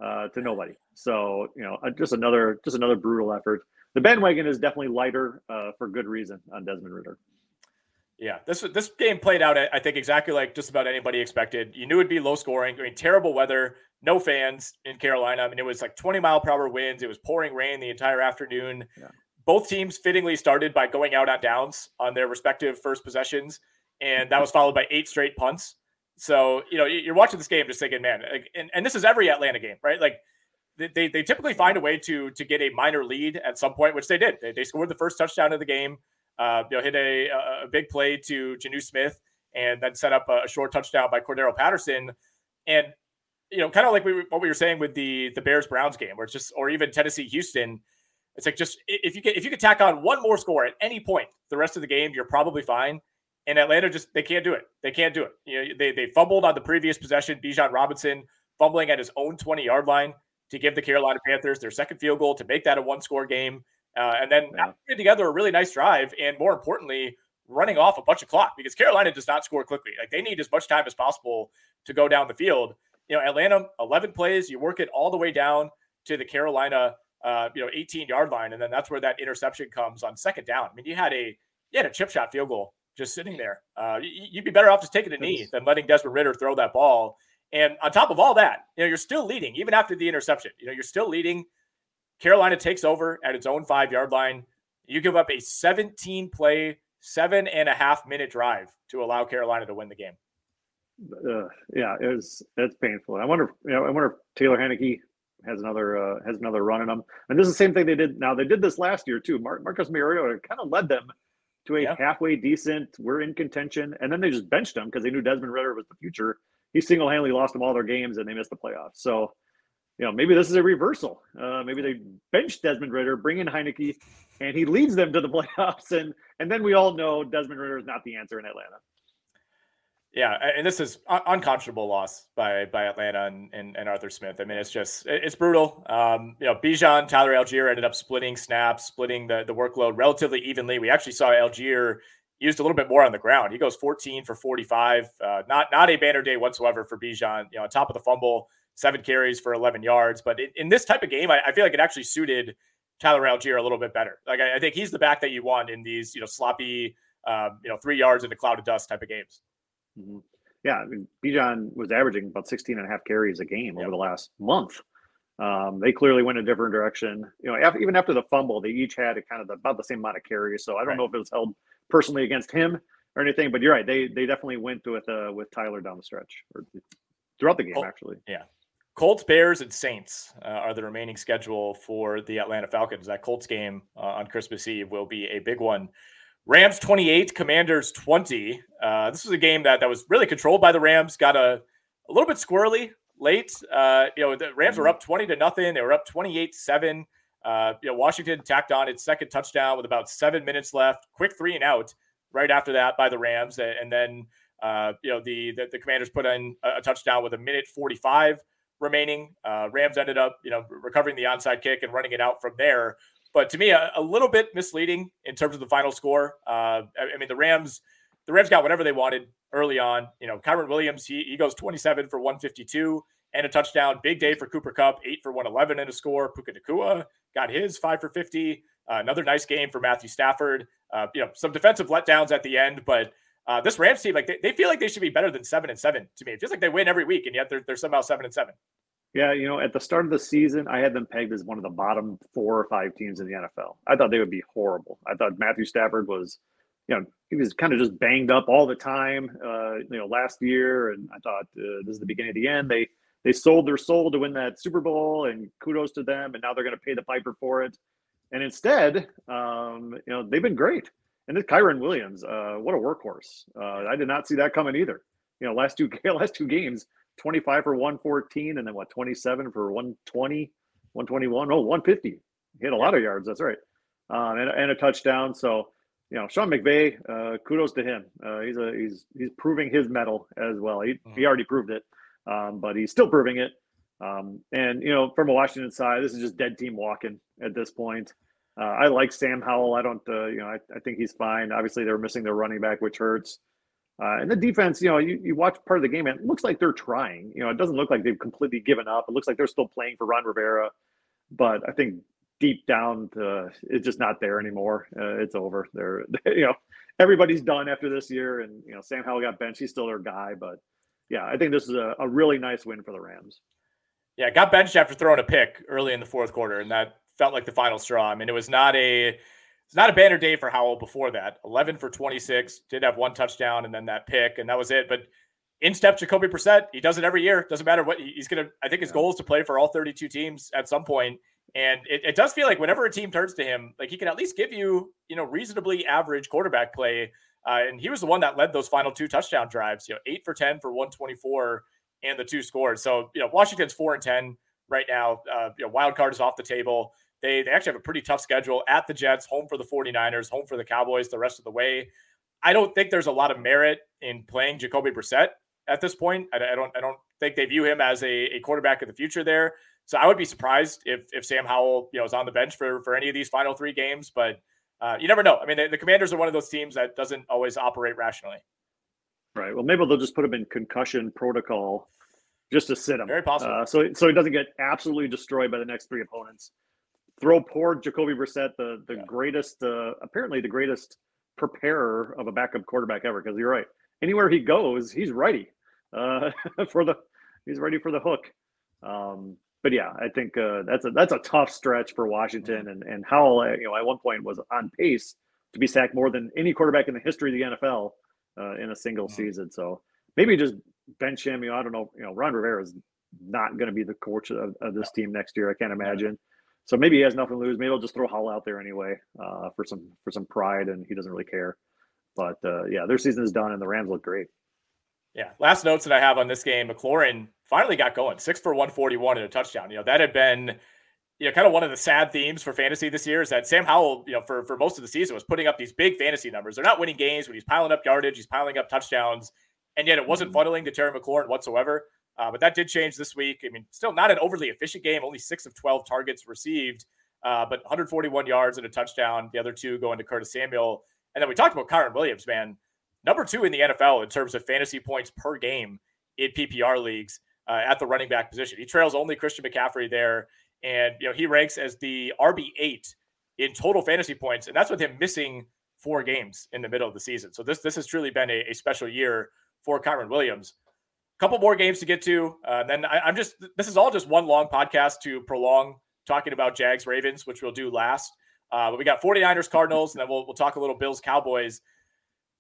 uh, to nobody. So you know, uh, just another just another brutal effort. The bandwagon is definitely lighter uh, for good reason on Desmond Ridder. Yeah, this this game played out, I think, exactly like just about anybody expected. You knew it'd be low scoring. I mean, terrible weather, no fans in Carolina. I mean, it was like 20 mile per hour winds. It was pouring rain the entire afternoon. Yeah. Both teams fittingly started by going out on downs on their respective first possessions, and that was followed by eight straight punts. So you know, you're watching this game just thinking, man, like, and, and this is every Atlanta game, right? Like they, they typically find a way to to get a minor lead at some point, which they did. They, they scored the first touchdown of the game uh, you know, hit a, a big play to Jonnu Smith and then set up a short touchdown by Cordarrelle Patterson. And, you know, kind of like we, what we were saying with the, the Bears Browns game, where it's just, or even Tennessee Houston, it's like just if you get, if you could tack on one more score at any point the rest of the game, you're probably fine. And Atlanta just, they can't do it. They can't do it. You know, they, they fumbled on the previous possession. Bijan Robinson fumbling at his own 20 yard line to give the Carolina Panthers their second field goal to make that a one score game. Uh, and then yeah. putting together a really nice drive, and more importantly, running off a bunch of clock because Carolina does not score quickly. Like they need as much time as possible to go down the field. You know, Atlanta, 11 plays, you work it all the way down to the Carolina, uh, you know, 18 yard line, and then that's where that interception comes on second down. I mean, you had a you had a chip shot field goal just sitting there. Uh, you'd be better off just taking a knee than letting Desmond Ridder throw that ball. And on top of all that, you know, you're still leading even after the interception. You know, you're still leading Carolina takes over at its own five yard line. You give up a 17 play, seven and a half minute drive to allow Carolina to win the game. Uh, yeah, it was it's painful. I wonder, you know, I wonder if Taylor Heinicke has another uh, has another run in them. And this is the same thing they did. Now they did this last year too. Mar- Marcus Mariota kind of led them to a yeah. halfway decent. We're in contention, and then they just benched him because they knew Desmond Ridder was the future. He single handedly lost them all their games, and they missed the playoffs. So you know, maybe this is a reversal. Uh, maybe they bench Desmond Ridder, bring in Heinicke, and he leads them to the playoffs. And and then we all know Desmond Ridder is not the answer in Atlanta. Yeah, and this is un- unconscionable loss by by Atlanta and, and, and, Arthur Smith. I mean, it's just it's brutal. Um, you know, Bijan, Tyler Allgeier ended up splitting snaps, splitting the the workload relatively evenly. We actually saw Allgeier used a little bit more on the ground. He goes 14 for 45. Uh, not not a banner day whatsoever for Bijan. You know, on top of the fumble seven carries for 11 yards. But in, in this type of game, I, I, feel like it actually suited Tyler Allgeier a little bit better. Like I, I, think he's the back that you want in these you know sloppy um, you know three yards in a cloud of dust type of games. Mm-hmm. Yeah, I mean, Bijan was averaging about 16 and a half carries a game yep. over the last month. Um, they clearly went a different direction. You know, after, even after the fumble, they each had a kind of the, about the same amount of carries. So I don't right. know if it was held personally against him or anything, but you're right. They they definitely went with uh, with Tyler down the stretch or throughout the game, actually. Yeah. Colts, Bears, and Saints uh, are the remaining schedule for the Atlanta Falcons. That Colts game uh, on Christmas Eve will be a big one. Rams 28, Commanders 20. Uh, this was a game that, that was really controlled by the Rams. Got a, a little bit squirrely late. Uh, you know, the Rams were mm-hmm. up 20 to nothing. They were up 28 7. Uh, you know, Washington tacked on its second touchdown with about seven minutes left. Quick three and out right after that by the Rams. And then, uh, you know, the, the, the Commanders put in a, a touchdown with a minute 45 remaining. Uh, Rams ended up, you know, recovering the onside kick and running it out from there. But to me, a, a little bit misleading in terms of the final score. Uh, I, I, mean, the Rams, the Rams got whatever they wanted early on. You know, Kyren Williams, he, he goes 27 for 152 and a touchdown. Big day for Cooper Kupp, eight for 111 and a score. Puka Nacua got his five for 50. Uh, another nice game for Matthew Stafford. Uh, you know, some defensive letdowns at the end, but uh, this Rams team, like they, they feel like they should be better than seven and seven to me. It feels like they win every week, and yet they're, they're somehow seven and seven. Yeah, you know, at the start of the season, I had them pegged as one of the bottom four or five teams in the NFL. I thought they would be horrible. I thought Matthew Stafford was, you know, he was kind of just banged up all the time, uh, you know, last year, and I thought uh, this is the beginning of the end. They they sold their soul to win that Super Bowl, and kudos to them. And now they're going to pay the piper for it. And instead, um, you know, they've been great. And this Kyren Williams, uh, what a workhorse! Uh, I did not see that coming either. You know, last two last two games, 25 for 114, and then what, 27 for 120, 121, oh, 150. hit a lot of yards. That's right, um, and, and a touchdown. So, you know, Sean McVay, uh, kudos to him. Uh, he's a he's he's proving his mettle as well. He he mm-hmm. already proved it, um, but he's still proving it. Um, and you know, from a Washington side, this is just dead team walking at this point. Uh, I like Sam Howell. I don't, uh, you know, I, I, think he's fine. Obviously, they're missing their running back, which hurts. Uh, and the defense, you know, you, you watch part of the game, and it looks like they're trying. You know, it doesn't look like they've completely given up. It looks like they're still playing for Ron Rivera, but I think deep down, uh, it's just not there anymore. Uh, it's over. They're, you know, everybody's done after this year, and you know, Sam Howell got benched. He's still their guy, but yeah, I think this is a, a really nice win for the Rams. Yeah, got benched after throwing a pick early in the fourth quarter, and that felt like the final straw. I mean, it was not a it's not a banner day for Howell before that. 11 for 26, did have one touchdown and then that pick, and that was it. But in step Jacoby Brissett, he does it every year. Doesn't matter what he's gonna. I think his goal is to play for all 32 teams at some point. And it, it does feel like whenever a team turns to him, like he can at least give you, you know, reasonably average quarterback play. Uh, and he was the one that led those final two touchdown drives. You know, eight for 10 for 124 and the two scores. So you know, Washington's four and 10 right now. Uh, you know, wild card is off the table. They, they actually have a pretty tough schedule at the Jets, home for the 49ers, home for the Cowboys the rest of the way. I don't think there's a lot of merit in playing Jacoby Brissett at this point. I, I don't I don't think they view him as a, a, quarterback of the future there. So I would be surprised if if Sam Howell you know is on the bench for for any of these final three games. But uh, you never know. I mean, the, the Commanders are one of those teams that doesn't always operate rationally. Right. Well, maybe they'll just put him in concussion protocol just to sit him. Very possible. Uh, so so he doesn't get absolutely destroyed by the next three opponents. Throw poor Jacoby Brissett, the the yeah. greatest, uh, apparently the greatest preparer of a backup quarterback ever. Because you're right, anywhere he goes, he's ready uh, for the he's ready for the hook. Um, but yeah, I think uh, that's a that's a tough stretch for Washington, mm-hmm. and and Howell, uh, you know, at one point was on pace to be sacked more than any quarterback in the history of the NFL uh, in a single mm-hmm. season. So maybe just bench him. You know, I don't know. You know, Ron Rivera is not going to be the coach of, of, this team next year. I can't imagine. So maybe he has nothing to lose. Maybe he'll just throw Hall out there anyway uh, for some for some pride, and he doesn't really care. But uh, yeah, their season is done, and the Rams look great. Yeah. Last notes that I have on this game, McLaurin finally got going, six for 141 and a touchdown. You know, that had been, you know, kind of one of the sad themes for fantasy this year is that Sam Howell, you know, for, for most of the season was putting up these big fantasy numbers. They're not winning games, but he's piling up yardage, he's piling up touchdowns and yet it wasn't mm-hmm. funneling to Terry McLaurin whatsoever. Uh, but that did change this week. I mean, still not an overly efficient game. Only six of 12 targets received, uh, but 141 yards and a touchdown. The other two going to Curtis Samuel. And then we talked about Kyren Williams, man. Number two in the NFL in terms of fantasy points per game in PPR leagues uh, at the running back position. He trails only Christian McCaffrey there. and you know he ranks as the RB eight in total fantasy points, and that's with him missing four games in the middle of the season. So this this has truly been a, a special year for Kyren Williams. Couple more games to get to, uh, then I, am just this is all just one long podcast to prolong talking about Jags Ravens, which we'll do last. Uh, but we got 49ers Cardinals, and then we'll we'll talk a little Bills Cowboys.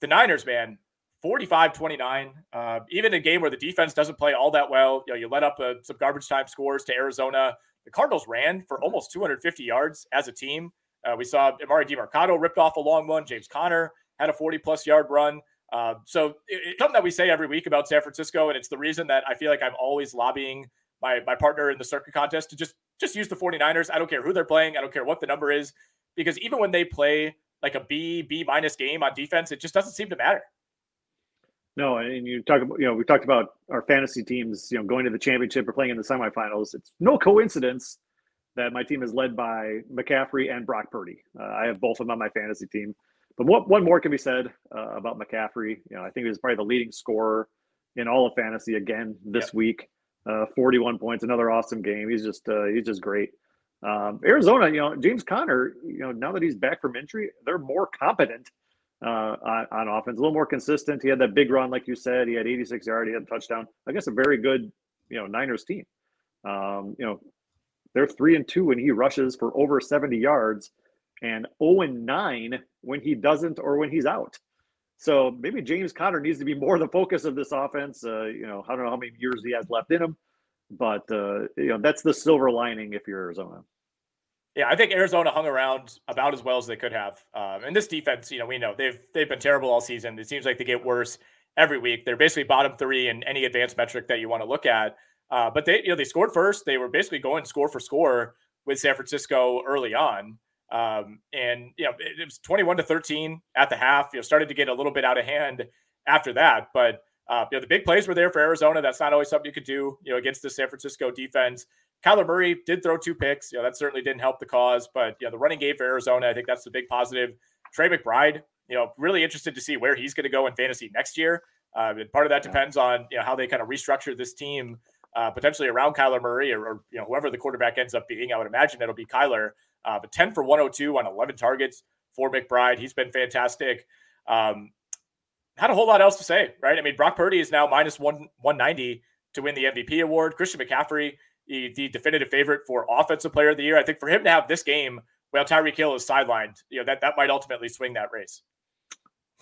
The Niners, man, 45 29. Uh, even a game where the defense doesn't play all that well, you know, you let up uh, some garbage time scores to Arizona. The Cardinals ran for almost 250 yards as a team. Uh, we saw Emari Demercado ripped off a long one. James Conner had a 40 plus yard run. Uh, so it, something that we say every week about San Francisco, and it's the reason that I feel like I'm always lobbying my my partner in the Circa contest to just just use the 49ers. I don't care who they're playing. I don't care what the number is, because even when they play like a B, B minus game on defense, it just doesn't seem to matter. No, and you talk about, you know, we talked about our fantasy teams, you know, going to the championship or playing in the semifinals. It's no coincidence that my team is led by McCaffrey and Brock Purdy. Uh, I have both of them on my fantasy team. But what, one more can be said uh, about McCaffrey. You know, I think he was probably the leading scorer in all of fantasy again this yep. week. Uh, 41 points, another awesome game. He's just uh, he's just great. Um, Arizona, you know, James Conner, you know, now that he's back from injury, they're more competent uh, on, on, offense, a little more consistent. He had that big run, like you said. He had 86 yards, he had a touchdown. I guess a very good, you know, Niners team. Um, you know, they're three and two when he rushes for over 70 yards, and 0 and nine when he doesn't or when he's out. So maybe James Conner needs to be more the focus of this offense. Uh, you know, I don't know how many years he has left in him, but uh, you know that's the silver lining if you're Arizona. Yeah, I think Arizona hung around about as well as they could have. Um, and this defense, you know, we know they've they've been terrible all season. It seems like they get worse every week. They're basically bottom three in any advanced metric that you want to look at. Uh, but they, you know, they scored first. They were basically going score for score with San Francisco early on. Um, and you know, it, it, was 21 to 13 at the half. You know, started to get a little bit out of hand after that. But uh, you know, the big plays were there for Arizona. That's not always something you could do, you know, against the San Francisco defense. Kyler Murray did throw two picks. You know, that certainly didn't help the cause, but you know, the running game for Arizona, I think that's the big positive. Trey McBride, you know, really interested to see where he's going to go in fantasy next year. Uh, part of that depends on you know how they kind of restructure this team, uh, potentially around Kyler Murray or, or, you know whoever the quarterback ends up being. I would imagine it'll be Kyler. Uh, but 10 for 102 on 11 targets for McBride. He's been fantastic. Um, not a whole lot else to say, right? I mean, Brock Purdy is now minus one 190 to win the MVP award. Christian McCaffrey the, the definitive favorite for offensive player of the year. I think for him to have this game while Tyreek Hill is sidelined, you know, that, that might ultimately swing that race.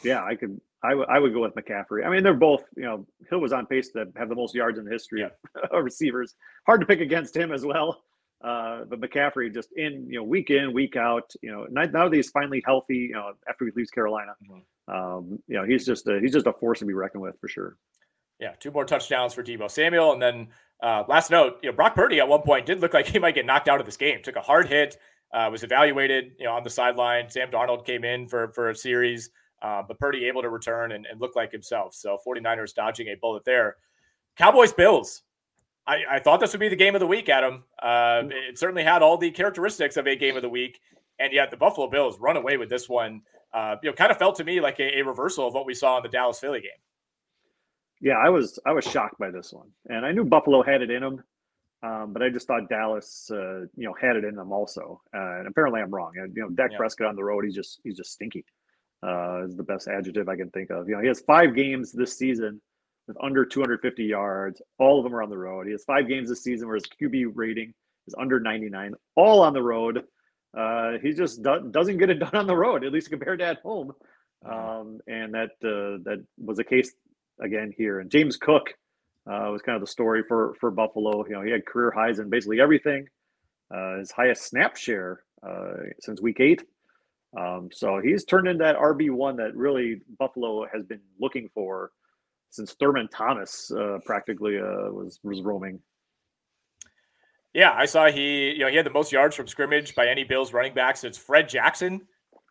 Yeah, I could I, w- I would go with McCaffrey. I mean, they're both, you know, Hill was on pace to have the most yards in the history yeah. of receivers. Hard to pick against him as well. Uh, but McCaffrey just in, you know, week in, week out, you know, now, that he's finally healthy, you know, after he leaves Carolina, mm-hmm. um, you know, he's just a, he's just a force to be reckoned with for sure. Yeah, two more touchdowns for Deebo Samuel, and then uh, last note, you know, Brock Purdy at one point did look like he might get knocked out of this game. Took a hard hit, uh, was evaluated, you know, on the sideline. Sam Darnold came in for for a series, uh, but Purdy able to return and, and look like himself. So 49ers dodging a bullet there. Cowboys Bills. I, I thought this would be the game of the week, Adam. Uh, it certainly had all the characteristics of a game of the week, and yet the Buffalo Bills run away with this one. Uh, you know, kind of felt to me like a, a reversal of what we saw in the Dallas Philly game. Yeah, I was I was shocked by this one, and I knew Buffalo had it in them, um, but I just thought Dallas, uh, you know, had it in them also. Uh, and apparently, I'm wrong. And, you know, Dak yeah. Prescott on the road, he's just he's just stinky. Uh, is the best adjective I can think of. You know, he has five games this season with under 250 yards. All of them are on the road. He has five games this season where his QB rating is under 99, all on the road. Uh, he just do- doesn't get it done on the road, at least compared to at home. Mm-hmm. Um, and that uh, that was the case again here. And James Cook uh, was kind of the story for for Buffalo. You know, he had career highs in basically everything. Uh, his highest snap share uh, since week eight. Um, so he's turned into that RB one that really Buffalo has been looking for since Thurman Thomas uh, practically uh, was was roaming. Yeah, I saw he you know he had the most yards from scrimmage by any Bills running back since Fred Jackson,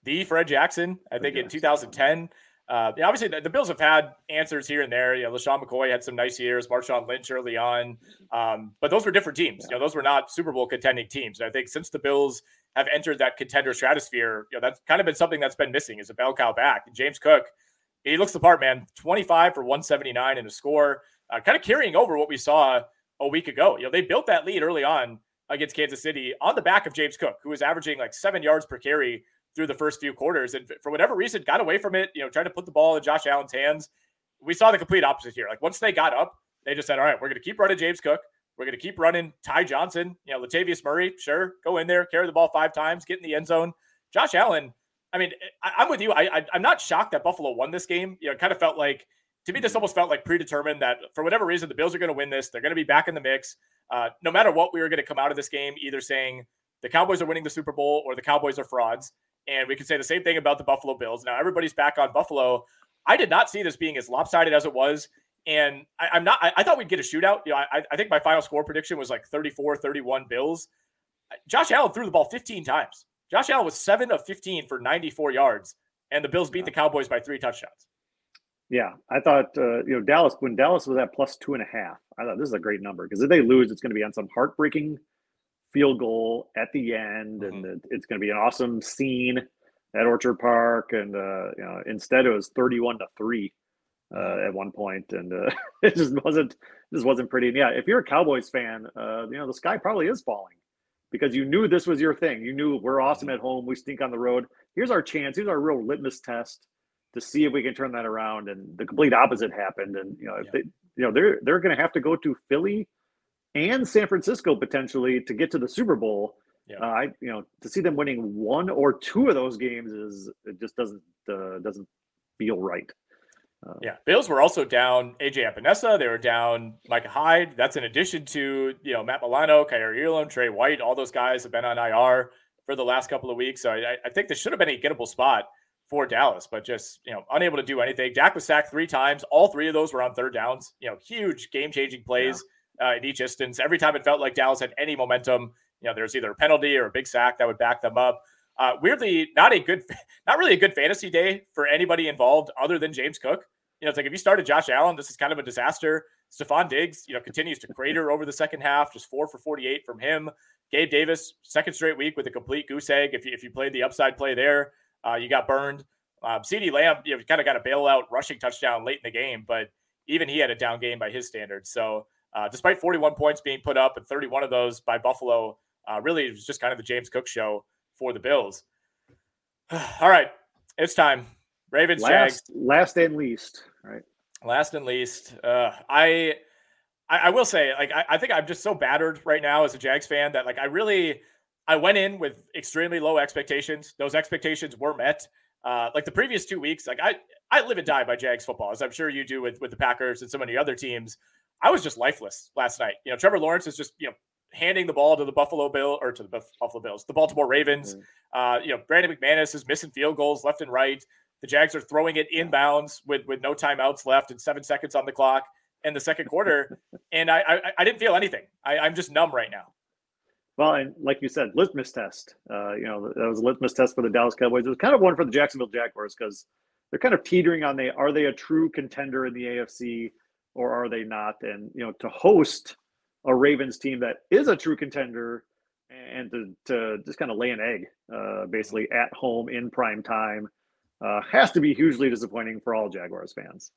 the Fred Jackson. I think in 2010. Uh, yeah, obviously, the, the, Bills have had answers here and there. You know, LeSean McCoy had some nice years, Marshawn Lynch early on, um, but those were different teams. You know, those were not Super Bowl contending teams. And I think since the Bills have entered that contender stratosphere, you know, that's kind of been something that's been missing is a bell cow back. James Cook, he looks the part, man. 25 for 179 in a score, uh, kind of carrying over what we saw a week ago. You know, they built that lead early on against Kansas City on the back of James Cook, who was averaging like seven yards per carry through the first few quarters. And for whatever reason, got away from it, you know, trying to put the ball in Josh Allen's hands. We saw the complete opposite here. Like once they got up, they just said, all right, we're going to keep running James Cook. We're going to keep running Ty Johnson, you know, Latavius Murray, sure, go in there, carry the ball five times, get in the end zone. Josh Allen, I mean, I, am with you. I, I, am not shocked that Buffalo won this game. You know, it kind of felt like, to me, this almost felt like predetermined that for whatever reason, the Bills are going to win this. They're going to be back in the mix. Uh, no matter what, we were going to come out of this game either saying the Cowboys are winning the Super Bowl or the Cowboys are frauds. And we could say the same thing about the Buffalo Bills. Now everybody's back on Buffalo. I did not see this being as lopsided as it was. And I, am not, I, I, thought we'd get a shootout. You know, I, I think my final score prediction was like 34 31 Bills. Josh Allen threw the ball 15 times. Josh Allen was seven of 15 for 94 yards, and the Bills beat the Cowboys by three touchdowns. Yeah, I thought uh, you know Dallas when Dallas was at plus two and a half. I thought this is a great number because if they lose, it's going to be on some heartbreaking field goal at the end, mm-hmm. and it's going to be an awesome scene at Orchard Park. And uh, you know, instead it was thirty-one to three uh, at one point, and uh, it just wasn't this wasn't pretty. And yeah, if you're a Cowboys fan, uh, you know the sky probably is falling because you knew this was your thing. You knew we're awesome at home, we stink on the road. Here's our chance. Here's our real litmus test to see if we can turn that around. And the complete opposite happened. And you know, if yeah. they, you know, they're they're going to have to go to Philly and San Francisco potentially to get to the Super Bowl. Yeah. Uh, I, you know, to see them winning one or two of those games is it just doesn't uh, doesn't feel right. Uh, yeah, Bills were also down AJ Epenesa. They were down Micah Hyde. That's in addition to you know Matt Milano, Kaiir Elam, Trey White. All those guys have been on IR for the last couple of weeks. So I, I think this should have been a gettable spot for Dallas, but just you know unable to do anything. Dak was sacked three times. All three of those were on third downs. You know, huge game changing plays yeah. uh, in each instance. Every time it felt like Dallas had any momentum, you know, there's either a penalty or a big sack that would back them up. Uh, weirdly, not a good, not really a good fantasy day for anybody involved other than James Cook. You know, it's like if you started Josh Allen, this is kind of a disaster. Stefon Diggs, you know, continues to crater over the second half, just four for 48 from him. Gabe Davis, second straight week with a complete goose egg. If you, if you played the upside play there, uh, you got burned. Um, CeeDee Lamb, you know, kind of got a bailout rushing touchdown late in the game, but even he had a down game by his standards. So, uh, despite 41 points being put up and 31 of those by Buffalo, uh, really it was just kind of the James Cook show for the Bills. All right, it's time. Ravens, last, Jags. Last and least, right? Last and least. Uh, I, I, I will say, like, I, I think I'm just so battered right now as a Jags fan that, like, I really, I went in with extremely low expectations. Those expectations were met. Uh, like the previous two weeks, like I, I live and die by Jags football, as I'm sure you do with with the Packers and so many other teams. I was just lifeless last night. You know, Trevor Lawrence is just you know handing the ball to the Buffalo Bill or to the Buffalo Bills, the Baltimore Ravens. Mm-hmm. Uh, you know, Brandon McManus is missing field goals left and right. The Jags are throwing it inbounds with with no timeouts left and seven seconds on the clock in the second quarter, and I, I, I didn't feel anything. I, I'm just numb right now. Well, and like you said, litmus test. Uh, you know, that was a litmus test for the Dallas Cowboys. It was kind of one for the Jacksonville Jaguars because they're kind of teetering on they are they a true contender in the AFC or are they not? And you know, to host a Ravens team that is a true contender and to, to just kind of lay an egg, uh, basically at home in prime time, uh, has to be hugely disappointing for all Jaguars fans.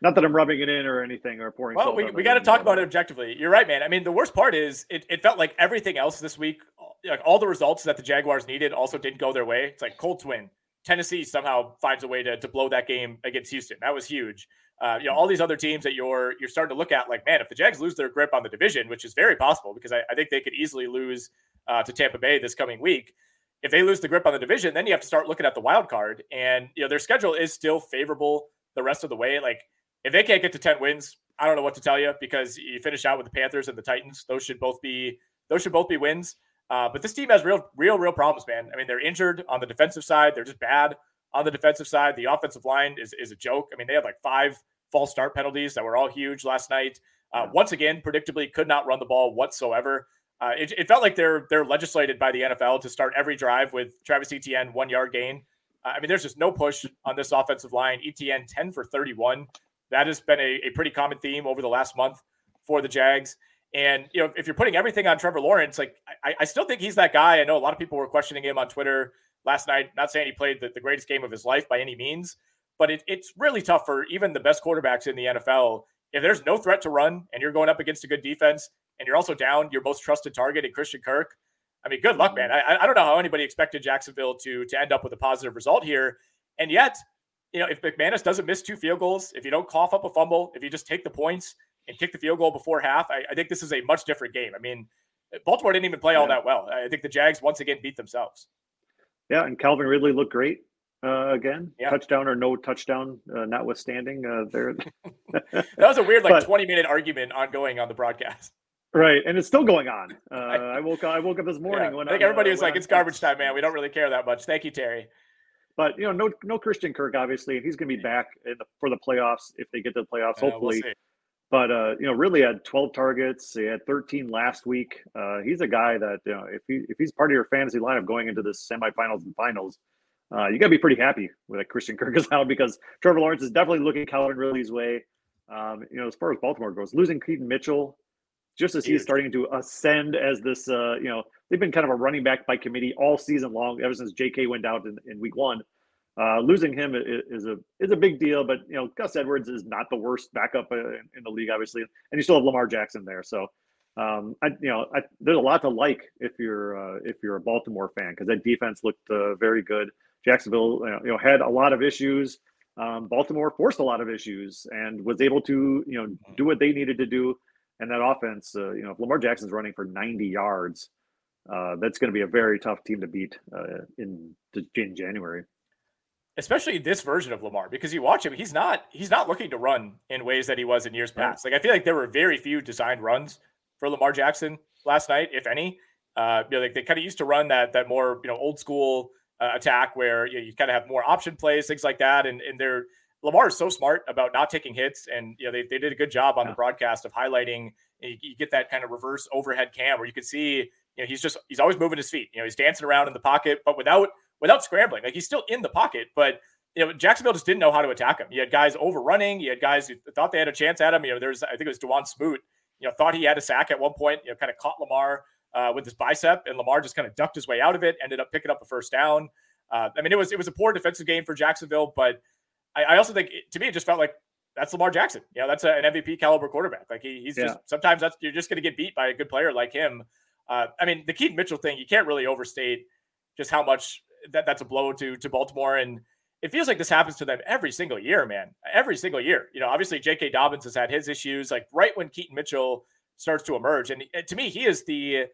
Not that I'm rubbing it in or anything or pouring. Well, we, we got to talk about it objectively. You're right, man. I mean, the worst part is it, it felt like everything else this week, like all the results that the Jaguars needed, also didn't go their way. It's like Colts win. Tennessee somehow finds a way to, to blow that game against Houston. That was huge. Uh, you know, all these other teams that you're you're starting to look at, like, man, if the Jags lose their grip on the division, which is very possible because I, I think they could easily lose uh, to Tampa Bay this coming week. If they lose the grip on the division, then you have to start looking at the wild card. And you know, their schedule is still favorable the rest of the way. Like if they can't get to 10 wins, I don't know what to tell you because you finish out with the Panthers and the Titans. Those should both be those should both be wins. Uh, but this team has real, real, real problems, man. I mean, they're injured on the defensive side. They're just bad on the defensive side. The offensive line is, is a joke. I mean, they had like five false start penalties that were all huge last night. Uh, once again, predictably, could not run the ball whatsoever. Uh, it, it, felt like they're they're legislated by the NFL to start every drive with Travis Etienne one yard gain. Uh, I mean, there's just no push on this offensive line. Etienne 10 for 31 that has been a, a pretty common theme over the last month for the Jags. And you know, if you're putting everything on Trevor Lawrence, like I, I, still think he's that guy. I know a lot of people were questioning him on Twitter last night. Not saying he played the, the greatest game of his life by any means, but it, it's really tough for even the best quarterbacks in the NFL. If there's no threat to run and you're going up against a good defense and you're also down your most trusted target in Christian Kirk. I mean, good luck, man. I, I don't know how anybody expected Jacksonville to to end up with a positive result here, and yet, you know, if McManus doesn't miss two field goals, if you don't cough up a fumble, if you just take the points and kick the field goal before half, I, I think this is a much different game. I mean, Baltimore didn't even play all that well. I think the Jags once again beat themselves. Yeah, and Calvin Ridley looked great uh, again. Yeah. Touchdown or no touchdown, uh, notwithstanding. Uh, there. that was a weird, like, but, twenty minute argument ongoing on the broadcast. Right, and it's still going on. Uh, I woke I woke up this morning yeah. when I think everybody uh, was like, "It's garbage time, man. We don't really care that much." Thank you, Terry. But you know, no no Christian Kirk, obviously, and he's going to be back the, for the playoffs if they get to the playoffs, hopefully. We'll but uh, you know, really had 12 targets. He had 13 last week. Uh, he's a guy that you know, if he if he's part of your fantasy lineup going into the semifinals and finals, uh, you got to be pretty happy with a Christian Kirk is out because Trevor Lawrence is definitely looking Calvin Ridley's way. Um, you know, as far as Baltimore goes, losing Keaton Mitchell, just as he's starting to ascend as this, uh, you know, they've been kind of a running back by committee all season long, ever since J.K. went out in, in week one. Uh, losing him is a is a big deal, but you know Gus Edwards is not the worst backup uh, in the league, obviously, and you still have Lamar Jackson there. So, um, I you know I, there's a lot to like if you're uh, if you're a Baltimore fan because that defense looked uh, very good. Jacksonville, you know, had a lot of issues. Um, Baltimore forced a lot of issues and was able to you know do what they needed to do. And that offense, uh, you know, if Lamar Jackson's running for 90 yards, uh, that's going to be a very tough team to beat in in January especially this version of Lamar, because you watch him, he's not he's not looking to run in ways that he was in years past. Like I feel like there were very few designed runs for Lamar Jackson last night, if any. Uh, you know, like they kind of used to run that that more you know old school uh, attack where you, know, you kind of have more option plays, things like that. And and they're Lamar is so smart about not taking hits, and you know they, they did a good job on yeah. the broadcast of highlighting. You, you, get that kind of reverse overhead cam where you can see you know he's just he's always moving his feet. You know he's dancing around in the pocket, but without without scrambling. Like he's still in the pocket, but you know, Jacksonville just didn't know how to attack him. You had guys overrunning. You had guys who thought they had a chance at him. You know, there's I think it was Dawuane Smoot. You know, thought he had a sack at one point. You know, kind of caught Lamar uh, with his bicep, and Lamar just kind of ducked his way out of it. Ended up picking up a first down. Uh, I mean, it was it was a poor defensive game for Jacksonville, but I, I also think it, to me it just felt like that's Lamar Jackson. You know, that's a, an MVP caliber quarterback. Like he, he's yeah. just sometimes that's you're just going to get beat by a good player like him. Uh, I mean, the Keaton Mitchell thing, you can't really overstate just how much that that's a blow to to Baltimore, and it feels like this happens to them every single year, man. Every single year. You know, obviously J.K. Dobbins has had his issues, like right when Keaton Mitchell starts to emerge, and to me, he is the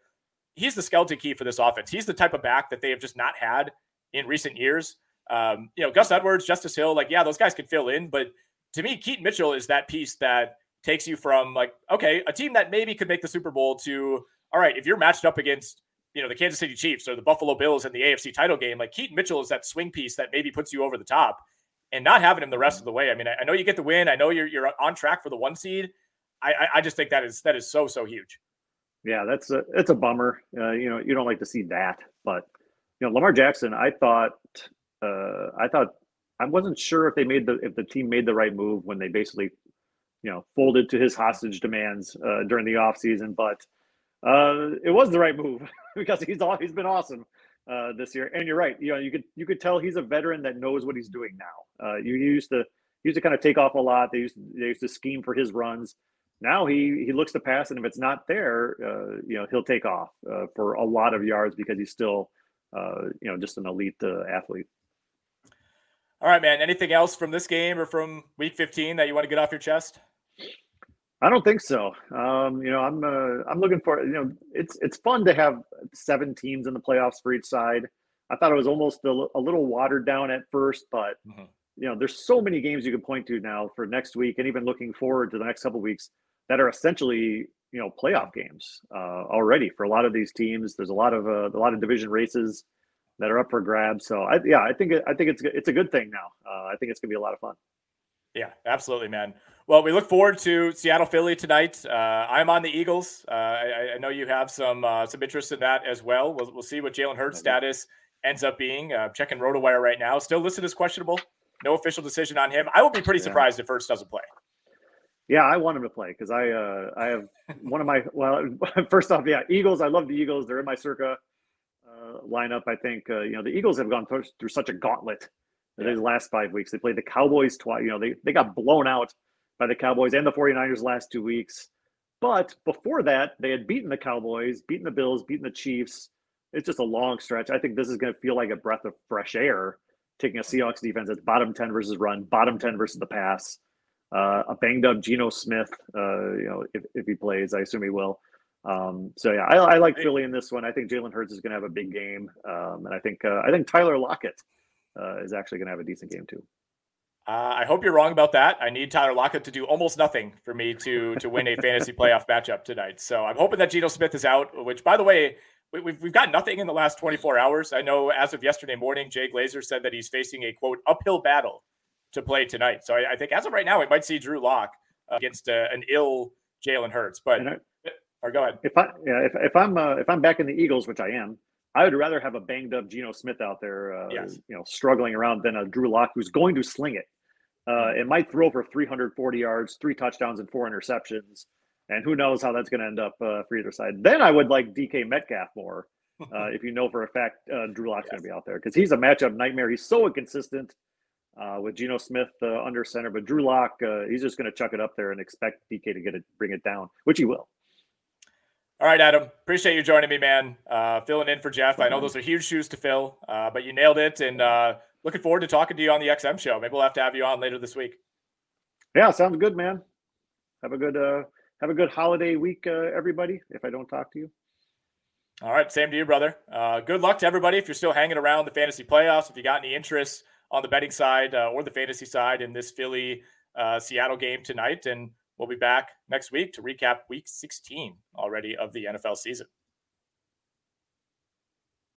he's the skeleton key for this offense. He's the type of back that they have just not had in recent years. Um, you know, Gus Edwards, Justice Hill, like yeah, those guys can fill in, but to me, Keaton Mitchell is that piece that takes you from like okay, a team that maybe could make the Super Bowl to all right, if you're matched up against you know the Kansas City Chiefs or the Buffalo Bills in the AFC title game, like Keaton Mitchell is that swing piece that maybe puts you over the top, and not having him the rest of the way. I mean, I, I know you get the win. I know you're you're on track for the one seed. I, I, I just think that is that is so so huge. Yeah, that's a it's a bummer. Uh, you know, you don't like to see that, but you know, Lamar Jackson. I thought uh, I thought I wasn't sure if they made the if the team made the right move when they basically you know folded to his hostage demands uh, during the offseason, but uh, it was the right move because he's all he's been awesome uh, this year. And you're right. You know, you could you could tell he's a veteran that knows what he's doing now. Uh, you used to used to kind of take off a lot. They used to, they used to scheme for his runs. Now he he looks to pass, and if it's not there, uh, you know, he'll take off uh, for a lot of yards because he's still, uh, you know, just an elite uh, athlete. All right, man. Anything else from this game or from Week 15 that you want to get off your chest? I don't think so. Um, you know, I'm uh, I'm looking for you know it's it's fun to have seven teams in the playoffs for each side. I thought it was almost a, a little watered down at first, but mm-hmm. you know, there's so many games you can point to now for next week, and even looking forward to the next couple weeks that are essentially you know playoff games uh, already for a lot of these teams. There's a lot of uh, a lot of division races that are up for grabs. So I, yeah, I think I think it's it's a good thing now. Uh, I think it's gonna be a lot of fun. Yeah, absolutely, man. Well, we look forward to Seattle Philly tonight. Uh, I'm on the Eagles. Uh, I, I, know you have some uh, some interest in that as well. We'll, we'll see what Jalen Hurts' status ends up being. Uh, checking RotoWire right now. Still listed as questionable. No official decision on him. I will be pretty surprised yeah. if Hurts doesn't play. Yeah, I want him to play because I uh, I have one of my well. First off, yeah, Eagles. I love the Eagles. They're in my circa uh, lineup. I think you know the Eagles have gone through, through such a gauntlet yeah. these last five weeks. They played the Cowboys twice. You know, they, they got blown out by the Cowboys and the 49ers last two weeks. But before that, they had beaten the Cowboys, beaten the Bills, beaten the Chiefs. It's just a long stretch. I think this is going to feel like a breath of fresh air, taking a Seahawks defense that's bottom 10 versus run, bottom 10 versus the pass. Uh, a banged up Geno Smith, uh, you know, if, if he plays, I assume he will. Um, so yeah, I, I, like Philly in this one. I think Jalen Hurts is going to have a big game, um, and I think uh, I think Tyler Lockett uh, is actually going to have a decent game too. Uh, I hope you're wrong about that. I need Tyler Lockett to do almost nothing for me to to win a fantasy playoff matchup tonight. So I'm hoping that Geno Smith is out. Which, by the way, we, we've we've got nothing in the last 24 hours. I know as of yesterday morning, Jay Glazer said that he's facing a quote uphill battle to play tonight. So I, I think as of right now, we might see Drew Lock against uh, an ill Jalen Hurts. But or go ahead. If I yeah, if, if I'm uh, if I'm back in the Eagles, which I am, I would rather have a banged up Geno Smith out there, uh, yes. you know, struggling around than a Drew Lock who's going to sling it. Uh, it might throw for 340 yards, three touchdowns, and four interceptions, and who knows how that's going to end up uh, for either side. Then I would like DK Metcalf more, uh, if you know for a fact uh, Drew Lock's yes. going to be out there because he's a matchup nightmare. He's so inconsistent. Uh, with Geno Smith uh, under center, but Drew Lock, he's just going to chuck it up there and expect DK to get it, bring it down, which he will. All right, Adam. Appreciate you joining me, man. Uh, filling in for Jeff. I know those are huge shoes to fill, uh, but you nailed it. And uh, looking forward to talking to you on the XM show. Maybe we'll have to have you on later this week. Yeah, sounds good, man. Have a good uh, have a good holiday week, uh, everybody. If I don't talk to you. All right, same to you, brother. Uh, good luck to everybody. If you're still hanging around the fantasy playoffs, if you got any interest on the betting side or the fantasy side in this Philly Seattle game tonight, and We'll be back next week to recap week 16 already of the NFL season.